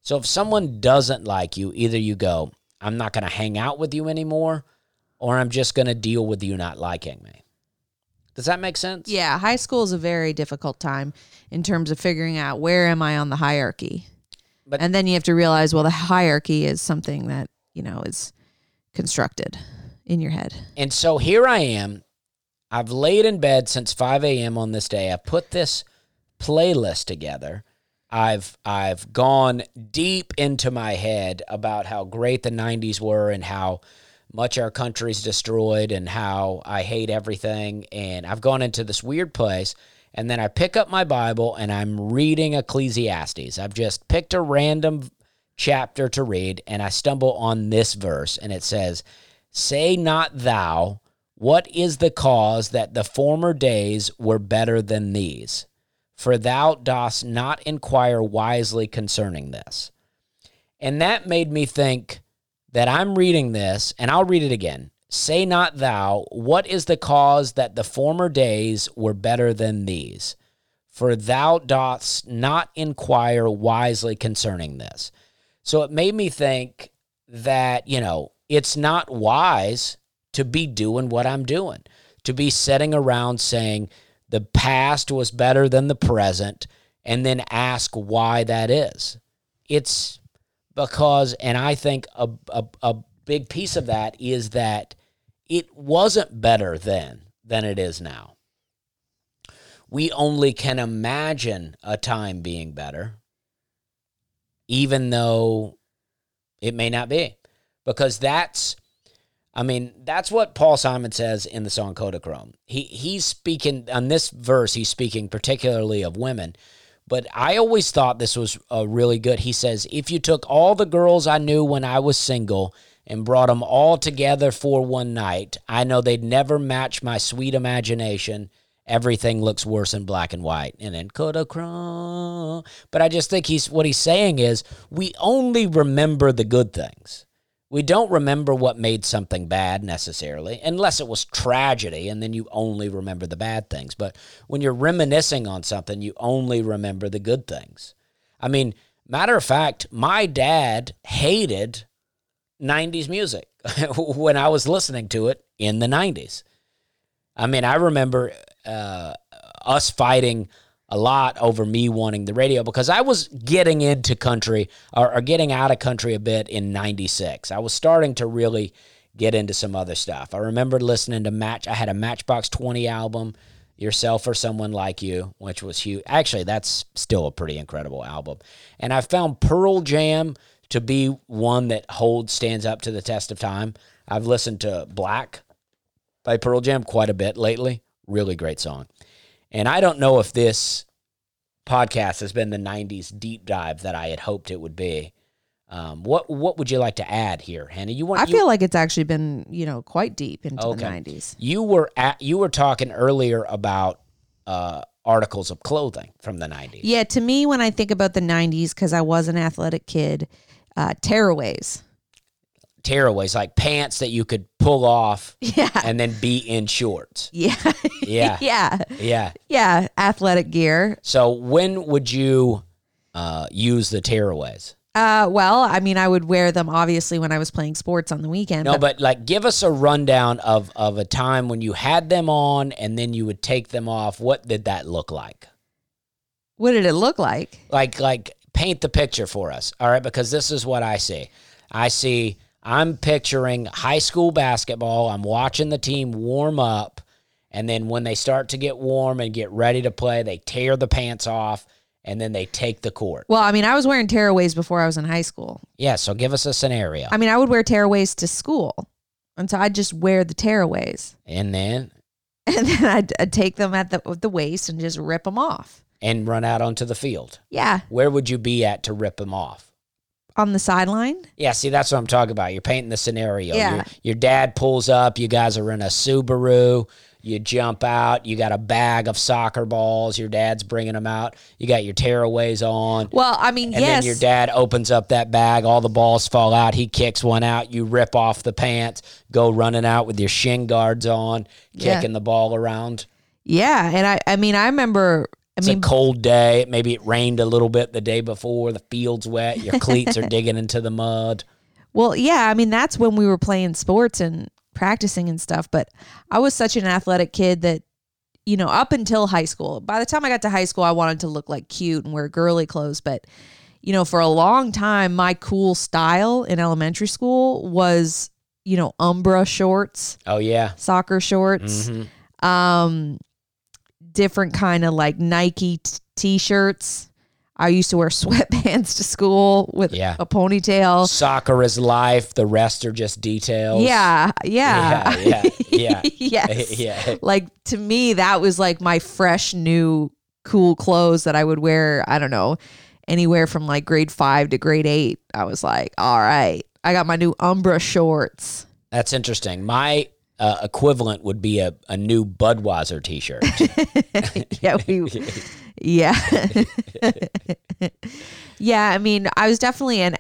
so if someone doesn't like you either you go i'm not gonna hang out with you anymore or i'm just gonna deal with you not liking me does that make sense Yeah. High school is a very difficult time in terms of figuring out where am I on the hierarchy. But- and then you have to realize, well, the hierarchy is something that, you know, is constructed in your head. And so here I am. I've laid in bed since 5 a.m. on this day. I put this playlist together. I've I've gone deep into my head about how great the 90s were and how much our country's destroyed and how I hate everything. And I've gone into this weird place. And then I pick up my Bible and I'm reading Ecclesiastes. I've just picked a random chapter to read and I stumble on this verse and it says, Say not thou, what is the cause that the former days were better than these? For thou dost not inquire wisely concerning this. And that made me think that I'm reading this, and I'll read it again. Say not thou, what is the cause that the former days were better than these? For thou dost not inquire wisely concerning this. So it made me think that, you know, it's not wise to be doing what I'm doing, to be sitting around saying the past was better than the present and then ask why that is. It's because, and I think a, a, a big piece of that is that it wasn't better then than it is now. We only can imagine a time being better even though it may not be. Because that's I mean, that's what Paul Simon says in the song Kodachrome. He he's speaking on this verse, he's speaking particularly of women. But I always thought this was uh, really good. He says, If you took all the girls I knew when I was single and brought them all together for one night, I know they'd never match my sweet imagination. Everything looks worse in black and white. And then Kodachrome. But I just think he's what he's saying is we only remember the good things. We don't remember what made something bad necessarily, unless it was tragedy, and then you only remember the bad things. But when you're reminiscing on something, you only remember the good things. I mean, matter of fact, my dad hated 90s music when I was listening to it in the 90s. I mean, I remember uh, us fighting a lot over me wanting the radio because I was getting into country or, or getting out of country a bit in 96. I was starting to really get into some other stuff. I remember listening to Match, I had a Matchbox 20 album, Yourself or Someone Like You, which was huge. Actually, that's still a pretty incredible album. And I found Pearl Jam to be one that holds, stands up to the test of time. I've listened to Black by Pearl Jam quite a bit lately. Really great song. And I don't know if this podcast has been the 90s deep dive that I had hoped it would be. Um, what what would you like to add here, Hannah? You want I you, feel like it's actually been, you know, quite deep into Okay. the 90s. you were at you were talking earlier about uh, articles of clothing from the 90s. Yeah, to me, when I think about the 90s, because I was an athletic kid, uh, tearaways. Tearaways like pants that you could pull off Yeah. and then be in shorts. Yeah. Yeah. yeah. Yeah. Yeah. Athletic gear. So when would you uh, use the tearaways? Uh, well, I mean, I would wear them obviously when I was playing sports on the weekend. No, but like give us a rundown of of a time when you had them on and then you would take them off. What did that look like? what did it look like? Like like paint the picture for us. All right, because this is what I see. I see I'm picturing high school basketball. I'm watching the team warm up and then when they start to get warm and get ready to play, they tear the pants off and then they take the court. Well, I mean, I was wearing tearaways before I was in high school. Yeah, so give us a scenario. I mean, I would wear tearaways to school. And so I'd just wear the tearaways. and then And then I'd, I'd take them at the, at the waist and just rip them off. and run out onto the field. Yeah. Where would you be at to rip them off? On the sideline. Yeah, see, that's what I'm talking about. You're painting the scenario. Yeah. Your, your dad pulls up. You guys are in a Subaru. You jump out. You got a bag of soccer balls. Your dad's bringing them out. You got your tearaways on. Well, I mean, And yes. then your dad opens up that bag. All the balls fall out. He kicks one out. You rip off the pants. Go running out with your shin guards on, Yeah. kicking the ball around. Yeah. And I, I mean, I remember, I It's mean, a cold day. Maybe it rained a little bit the day before. The field's wet. Your cleats are digging into the mud. Well, yeah, I mean that's when we were playing sports and practicing and stuff, but I was such an athletic kid that you know, up until high school. By the time I got to high school, I wanted to look like cute and wear girly clothes, but you know, for a long time my cool style in elementary school was, you know, Umbro shorts, Oh yeah. soccer shorts, Mhm. um different kind of like Nike t- t-shirts. I used to wear sweatpants to school with Yeah. a ponytail. Soccer is life. The rest are just details. Yeah, yeah, Yeah. Yeah. Yeah. yes. yeah. Like to me, that was like my fresh new cool clothes that I would wear. I don't know, anywhere from like grade five to grade eight. I was like, all right, I got my new Umbro shorts. That's interesting. My uh, equivalent would be a, a new Budweiser T-shirt. yeah, we, yeah, yeah. I mean, I was definitely an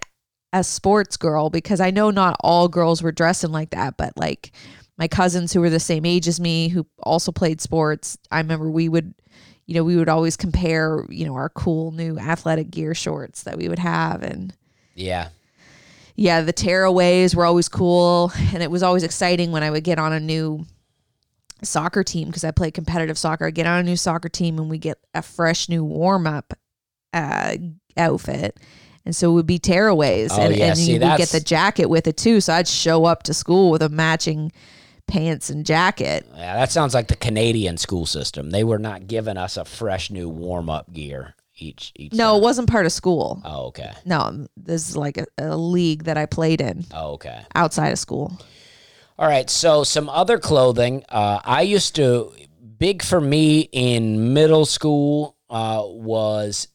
a sports girl because I know not all girls were dressing like that, but like my cousins who were the same age as me who also played sports, I remember we would, you know, we would always compare, you know, our cool new athletic gear shorts that we would have and yeah. Yeah, the tearaways were always cool, and it was always exciting when I would get on a new soccer team because I played competitive soccer. I get on a new soccer team and we get a fresh new warm up uh, outfit, and so it would be tearaways, Oh, and, yeah, and see, you would get the jacket with it too. So I'd show up to school with a matching pants and jacket. Yeah, that sounds like the Canadian school system. They were not giving us a fresh new warm up gear. Each each. No, it wasn't part of school. Oh, okay. No, this is like a, a league that I played in Oh, okay. outside of school. All right. So some other clothing. Uh, I used to big for me in middle school uh, was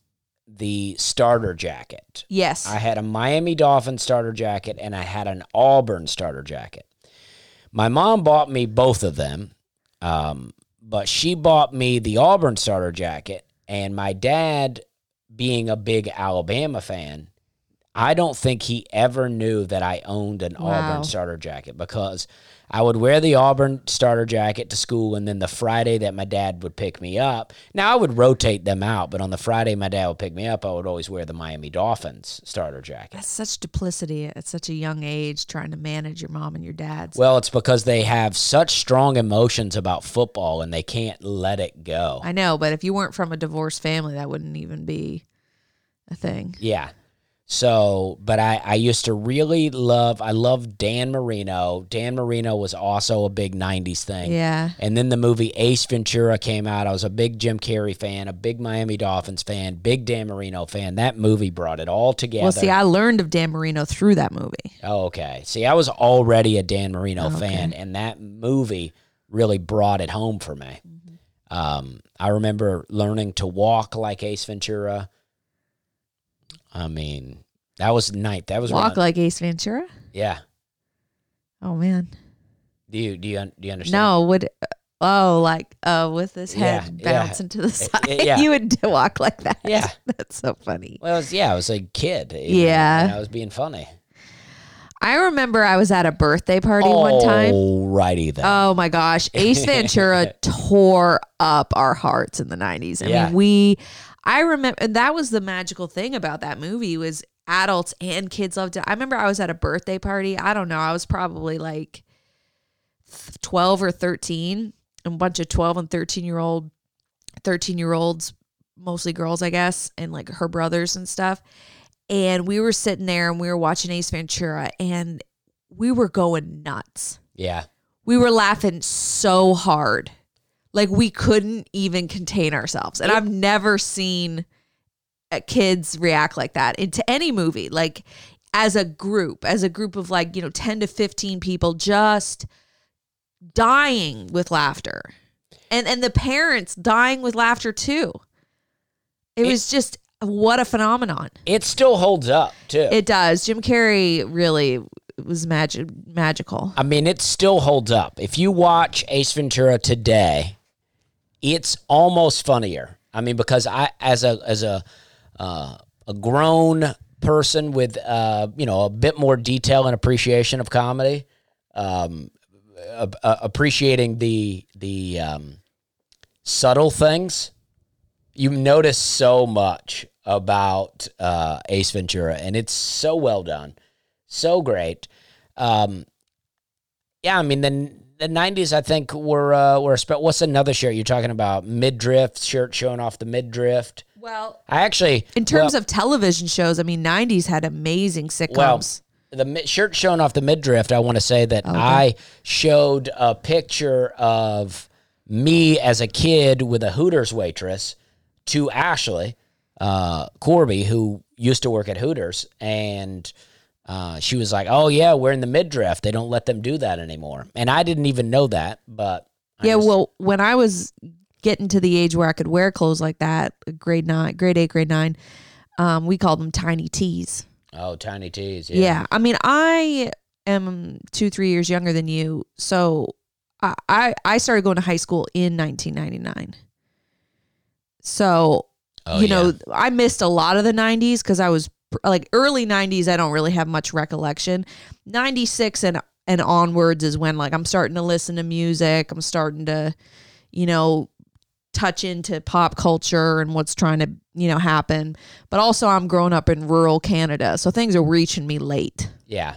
the starter jacket. Yes. I had a Miami Dolphin starter jacket and I had an Auburn starter jacket. My mom bought me both of them, um, but she bought me the Auburn starter jacket. And my dad, being a big Alabama fan, I don't think he ever knew that I owned an Wow. Auburn starter jacket because I would wear the Auburn starter jacket to school, and then the Friday that my dad would pick me up. Now I would rotate them out, but on the Friday my dad would pick me up, I would always wear the Miami Dolphins starter jacket. That's such duplicity at such a young age, trying to manage your mom and your dad's. Well, it's because they have such strong emotions about football and they can't let it go. I know, but if you weren't from a divorced family, that wouldn't even be a thing. Yeah. So, but I, I used to really love, I love Dan Marino. Dan Marino was also a big 90s thing. Yeah. And then the movie Ace Ventura came out. I was a big Jim Carrey fan, a big Miami Dolphins fan, big Dan Marino fan. That movie brought it all together. Well, see, I learned of Dan Marino through that movie. Oh, okay. See, I was already a Dan Marino Oh, fan, and that movie really brought it home for me. Mm-hmm. Um, I remember learning to walk like Ace Ventura. I mean, that was night. That was Walk like Ace Ventura. yeah. Oh man, Do you do you do you understand? no, would oh like uh with his head Yeah, yeah. bouncing to the side, yeah. you would walk like that. Yeah. that's so funny. Well, it was, yeah, I was a kid. know, Yeah. and I was being funny. I remember I was at a birthday party one time. Alrighty then. Oh my gosh. Ace Ventura tore up our hearts in the 90s. I Yeah. mean, we I remember and that was the magical thing about that movie was adults and kids loved it. I remember I was at a birthday party. I don't know. I was probably like 12 or 13. And a bunch of 12 and 13 year old 13 year olds, mostly girls, I guess, and like her brothers and stuff. And we were sitting there and we were watching Ace Ventura and we were going nuts yeah. we were laughing so hard. Like we couldn't even contain ourselves. And I've never seen kids react like that into any movie. Like as a group, as a group of like, you know, 10 to 15 people just dying with laughter. And and the parents dying with laughter too. It, It- was just what a phenomenon. It still holds up too. It does. Jim Carrey really was magic magical. I mean, it still holds up. If you watch Ace Ventura today, it's almost funnier. I mean, because I, as a as a uh, a grown person with uh, you know a bit more detail and appreciation of comedy, um, a, a- appreciating the the um, subtle things, you notice so much about uh, Ace Ventura, and it's so well done, so great. Um, yeah, I mean the the nineties I think were uh, were spe- what's another shirt you're talking about? Midriff shirt showing off the midriff. Well, I actually In terms well, of television shows, I mean, '90s had amazing sitcoms. well, the mi- shirt showing off the midriff. I want to say that I showed a picture of me as a kid with a Hooters waitress to Ashley uh, Corby, who used to work at Hooters, and uh, she was like, "Oh yeah, we're in the midriff. They don't let them do that anymore." And I didn't even know that, but I yeah, just- well, when I was getting to the age where I could wear clothes like that, grade nine, grade eight, grade nine, um, we called them tiny tees. oh, tiny tees, Yeah. yeah, I mean, I am two, three years younger than you, so I I, I started going to high school in 1999. So Oh, you know, yeah. I missed a lot of the 90s because I was like early 90s. I don't really have much recollection. 96 and and onwards is when like I'm starting to listen to music. I'm starting to, you know, touch into pop culture and what's trying to you know happen. But also, I'm growing up in rural Canada, so things are reaching me late. Yeah.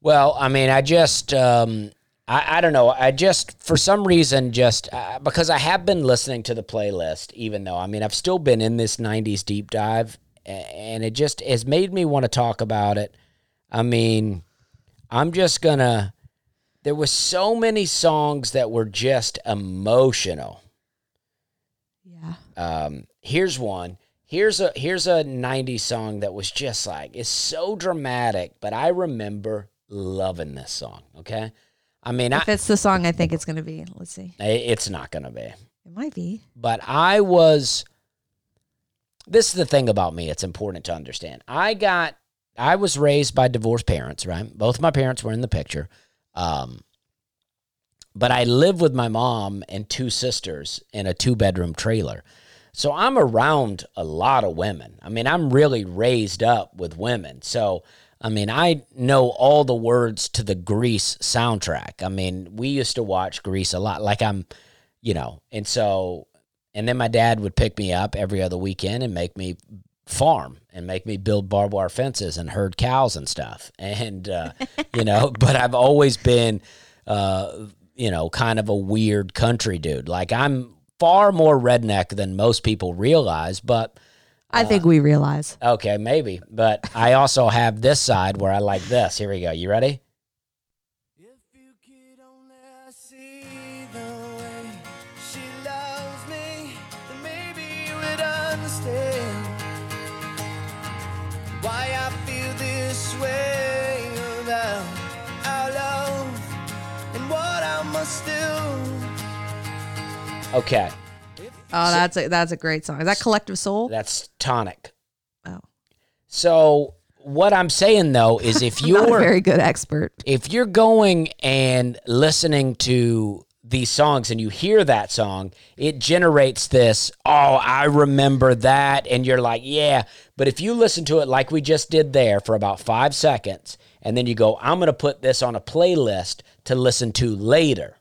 Well, I mean, I just, um, I, I don't know. I just, for some reason, just uh, because I have been listening to the playlist, even though, I mean, I've still been in this 90s deep dive, and it just has made me want to talk about it. I mean, I'm just going to, there was so many songs that were just emotional. Yeah. Um, here's one. Here's a here's a 90s song that was just like it's so dramatic, but I remember loving this song. Okay, I mean, I, If it's the song I think it's going to be, let's see. it's not gonna be, It might be. but I was. This is the thing about me. It's important to understand. I got. I was raised by divorced parents. Right, both my parents were in the picture. Um, but I live with my mom and two sisters in a two bedroom trailer. So I'm around a lot of women. I mean, I'm really raised up with women. So, I mean, I know all the words to the Grease soundtrack. I mean, we used to watch Grease a lot. Like I'm, you know, and so, and then my dad would pick me up every other weekend and make me farm and make me build barbed wire fences and herd cows and stuff. And, uh, you know, but I've always been, uh, you know, kind of a weird country dude. Like I'm far more redneck than most people realize, but I think we realize. okay, maybe. But I also have this side where I like this. Here we go. You ready? Okay. Oh, that's a that's a great song. Is that Collective Soul? That's tonic. Oh. So what I'm saying though is if I'm not a you're very good expert. if you're going and listening to these songs and you hear that song, it generates this, oh, I remember that. And you're like, yeah. But if you listen to it like we just did there for about five seconds, and then you go, I'm going to put this on a playlist to listen to later.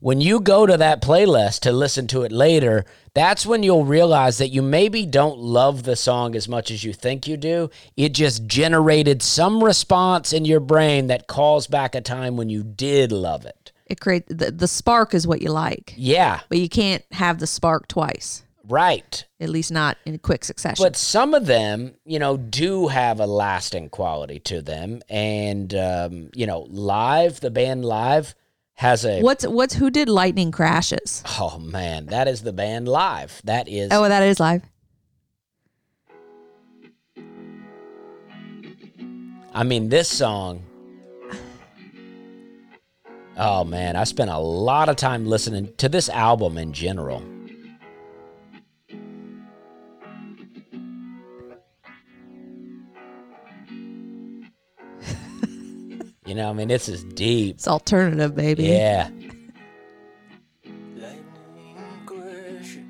When you go to that playlist to listen to it later, that's when you'll realize that you maybe don't love the song as much as you think you do. It just generated some response in your brain that calls back a time when you did love it. It create the, the spark is what you like, Yeah, but you can't have the spark twice. Right. At least not in quick succession. But some of them, you know, do have a lasting quality to them. And, um, you know, live, the band live has a. what's what's who did Lightning Crashes? Oh, man. That is the band live. That is. Oh, that is live. I mean, this song. Oh man, I spent a lot of time listening to this album in general. You know, I mean, this is deep. It's alternative, baby. Yeah. Lightning crashes,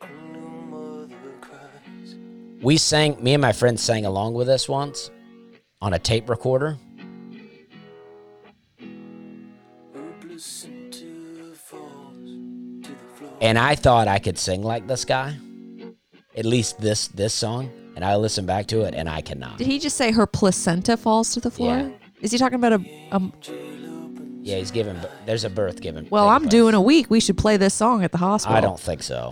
a new mother cries. We sang, me and my friends sang along with this once on a tape recorder. Hopeless until it falls to the floor. and I thought I could sing like this guy, at least this this song. And I listened back to it, and I cannot. Did he just say her placenta falls to the floor? Yeah. Is he talking about a, a Yeah, he's giving. There's a birth given. Well, I'm place. doing a week. We should play this song at the hospital. I don't think so.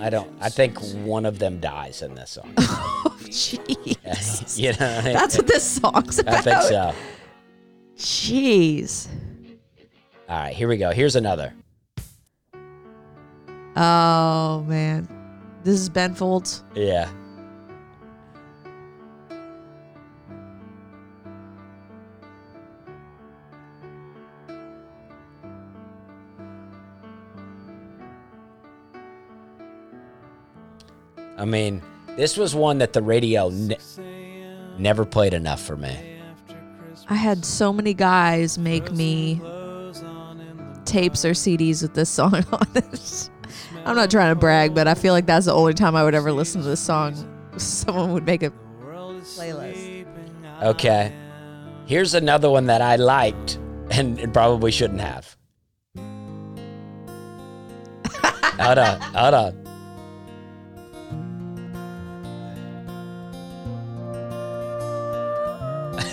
I don't. I think one of them dies in this song. Oh, jeez. you know, That's what this song's about. I think so. Jeez. All right, here we go. Here's another. Oh man. This is Ben Folds. Yeah. I mean, this was one that the radio ne- never played enough for me. I had so many guys make me tapes or CDs with this song on it. I'm not trying to brag, but I feel like that's the only time I would ever listen to this song. Someone would make a playlist. Okay. Here's another one that I liked and, probably shouldn't have. hold on, hold on.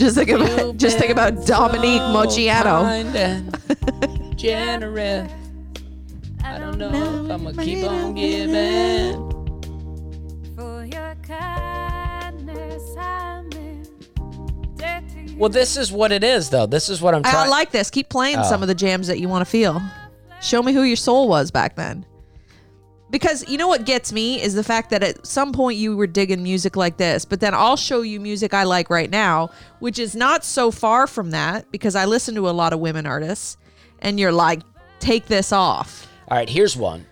Just think about just think about Dominique Moceanu. Kind generous. I don't know if I'm gonna keep on giving. For your kindness, I'm indebted. Well, this is what it is, though. This is what I'm I like this. Keep playing Oh. some of the jams that you want to feel. Show me who your soul was back then. Because you know what gets me is the fact that at some point you were digging music like this, but then I'll show you music I like right now, which is not so far from that because I listen to a lot of women artists and you're like, take this off. All right, here's one.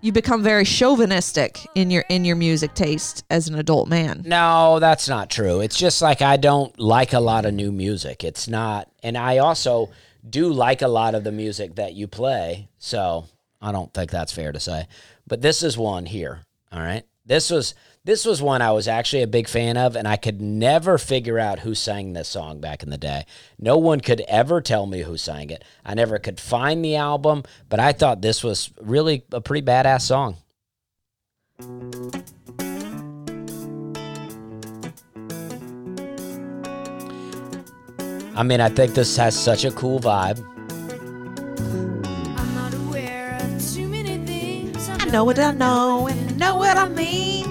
You become very chauvinistic in your in your music taste as an adult man. No, that's not true. It's just like I don't like a lot of new music. It's not, and I also do like a lot of the music that you play. So I don't think that's fair to say. But this is one here. All right, this was this was one I was actually a big fan of, and I could never figure out who sang this song back in the day. No one could ever tell me who sang it. I never could find the album, but I thought this was really a pretty badass song. I mean, I think this has such a cool vibe. Know what I know and I know what I mean.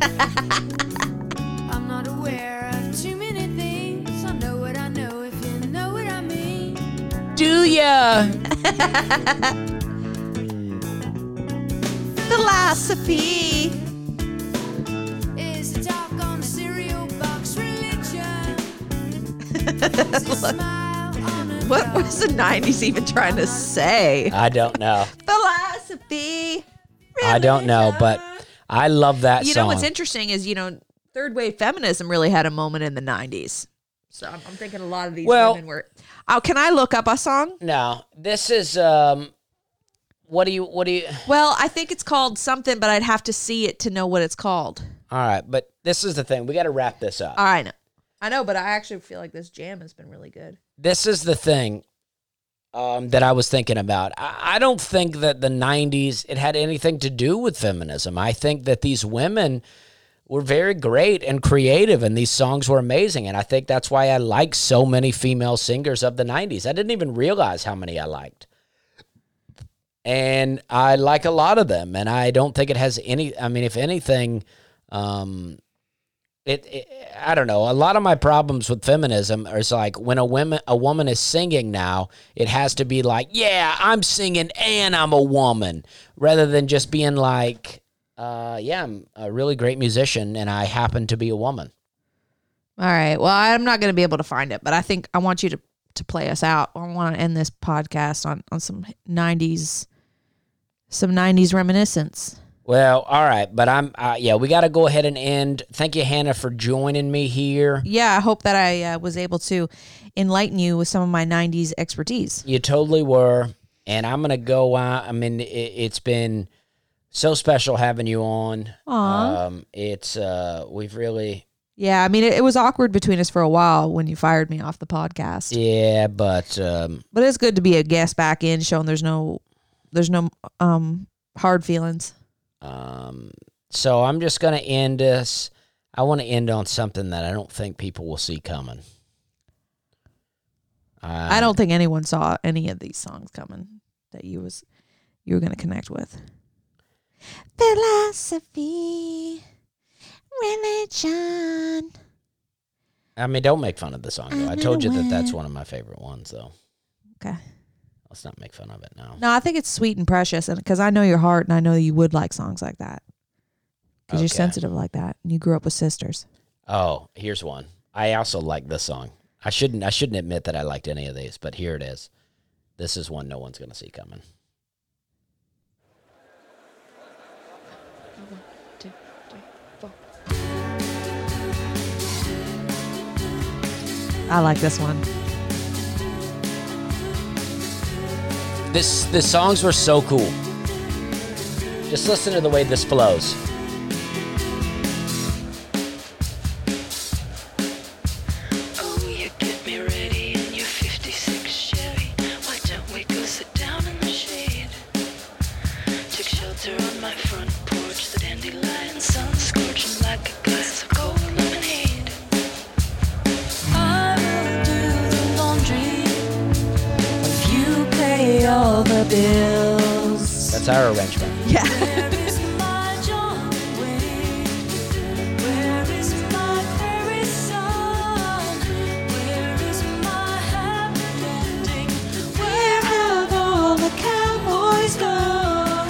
I'm not aware of too many things. I know what I know if you know what I mean. Do ya? Philosophy. Is a talk on a cereal box religion? What was the 90s even trying to say? I don't know. Philosophy. I don't know, but I love that song. You song. know what's interesting is, you know, third wave feminism really had a moment in the 90s. So I'm, I'm thinking a lot of these Well- women were. Oh, can I look up a song? no, this is um. What do you? What do you? Well, I think it's called something, but I'd have to see it to know what it's called. All right, but this is the thing. We got to wrap this up. I know. I know, but I actually feel like this jam has been really good. This is the thing um, that I was thinking about. I, I don't think that the '90s it had anything to do with feminism. I think that these women were very great and creative, and these songs were amazing. And I think that's why I like so many female singers of the '90s. I didn't even realize how many I liked. And I like a lot of them, and I don't think it has any. I mean, if anything, um, it, it I don't know. A lot of my problems with feminism is like when a woman a woman is singing now, it has to be like, yeah, I'm singing and I'm a woman, rather than just being like, uh, yeah, I'm a really great musician and I happen to be a woman. All right. Well, I'm not going to be able to find it, but I think I want you to to play us out. I want to end this podcast on on some 90s some 90s reminiscence. Well, all right, but I'm uh, yeah, we got to go ahead and end. Thank you, Hannah, for joining me here. Yeah, I hope that I uh, was able to enlighten you with some of my 90s expertise. You totally were, and I'm gonna go out. I mean, it, it's been so special having you on. Aw. Um, it's uh, we've really Yeah, I mean, it, it was awkward between us for a while when you fired me off the podcast. yeah, but um, But it's good to be a guest back in, showing there's no there's no um hard feelings. Um, so I'm just gonna end this. I want to end on something that I don't think people will see coming. I don't think anyone saw any of these songs coming that you was you were going to connect with. Philosophy, religion. I mean, don't make fun of the song. Though. I told you that that's one of my favorite ones, though. Okay. Let's not make fun of it now. No, I think it's sweet and precious, and because I know your heart, and I know you would like songs like that, because you're sensitive like that, and you grew up with sisters. Oh, here's one. I also like this song. I shouldn't. I shouldn't admit that I liked any of these, but here it is. This is one no one's gonna see coming. I like this one. This the songs were so cool. Just listen to the way this flows. Cowboys gone?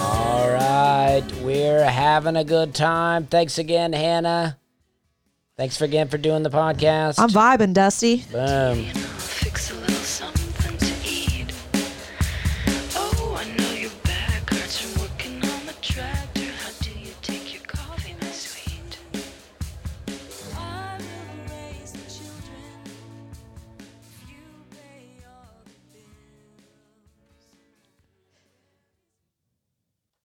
All right, we're having a good time. Thanks again, Hannah. Thanks for again for doing the podcast. I'm vibing, Dusty. Boom.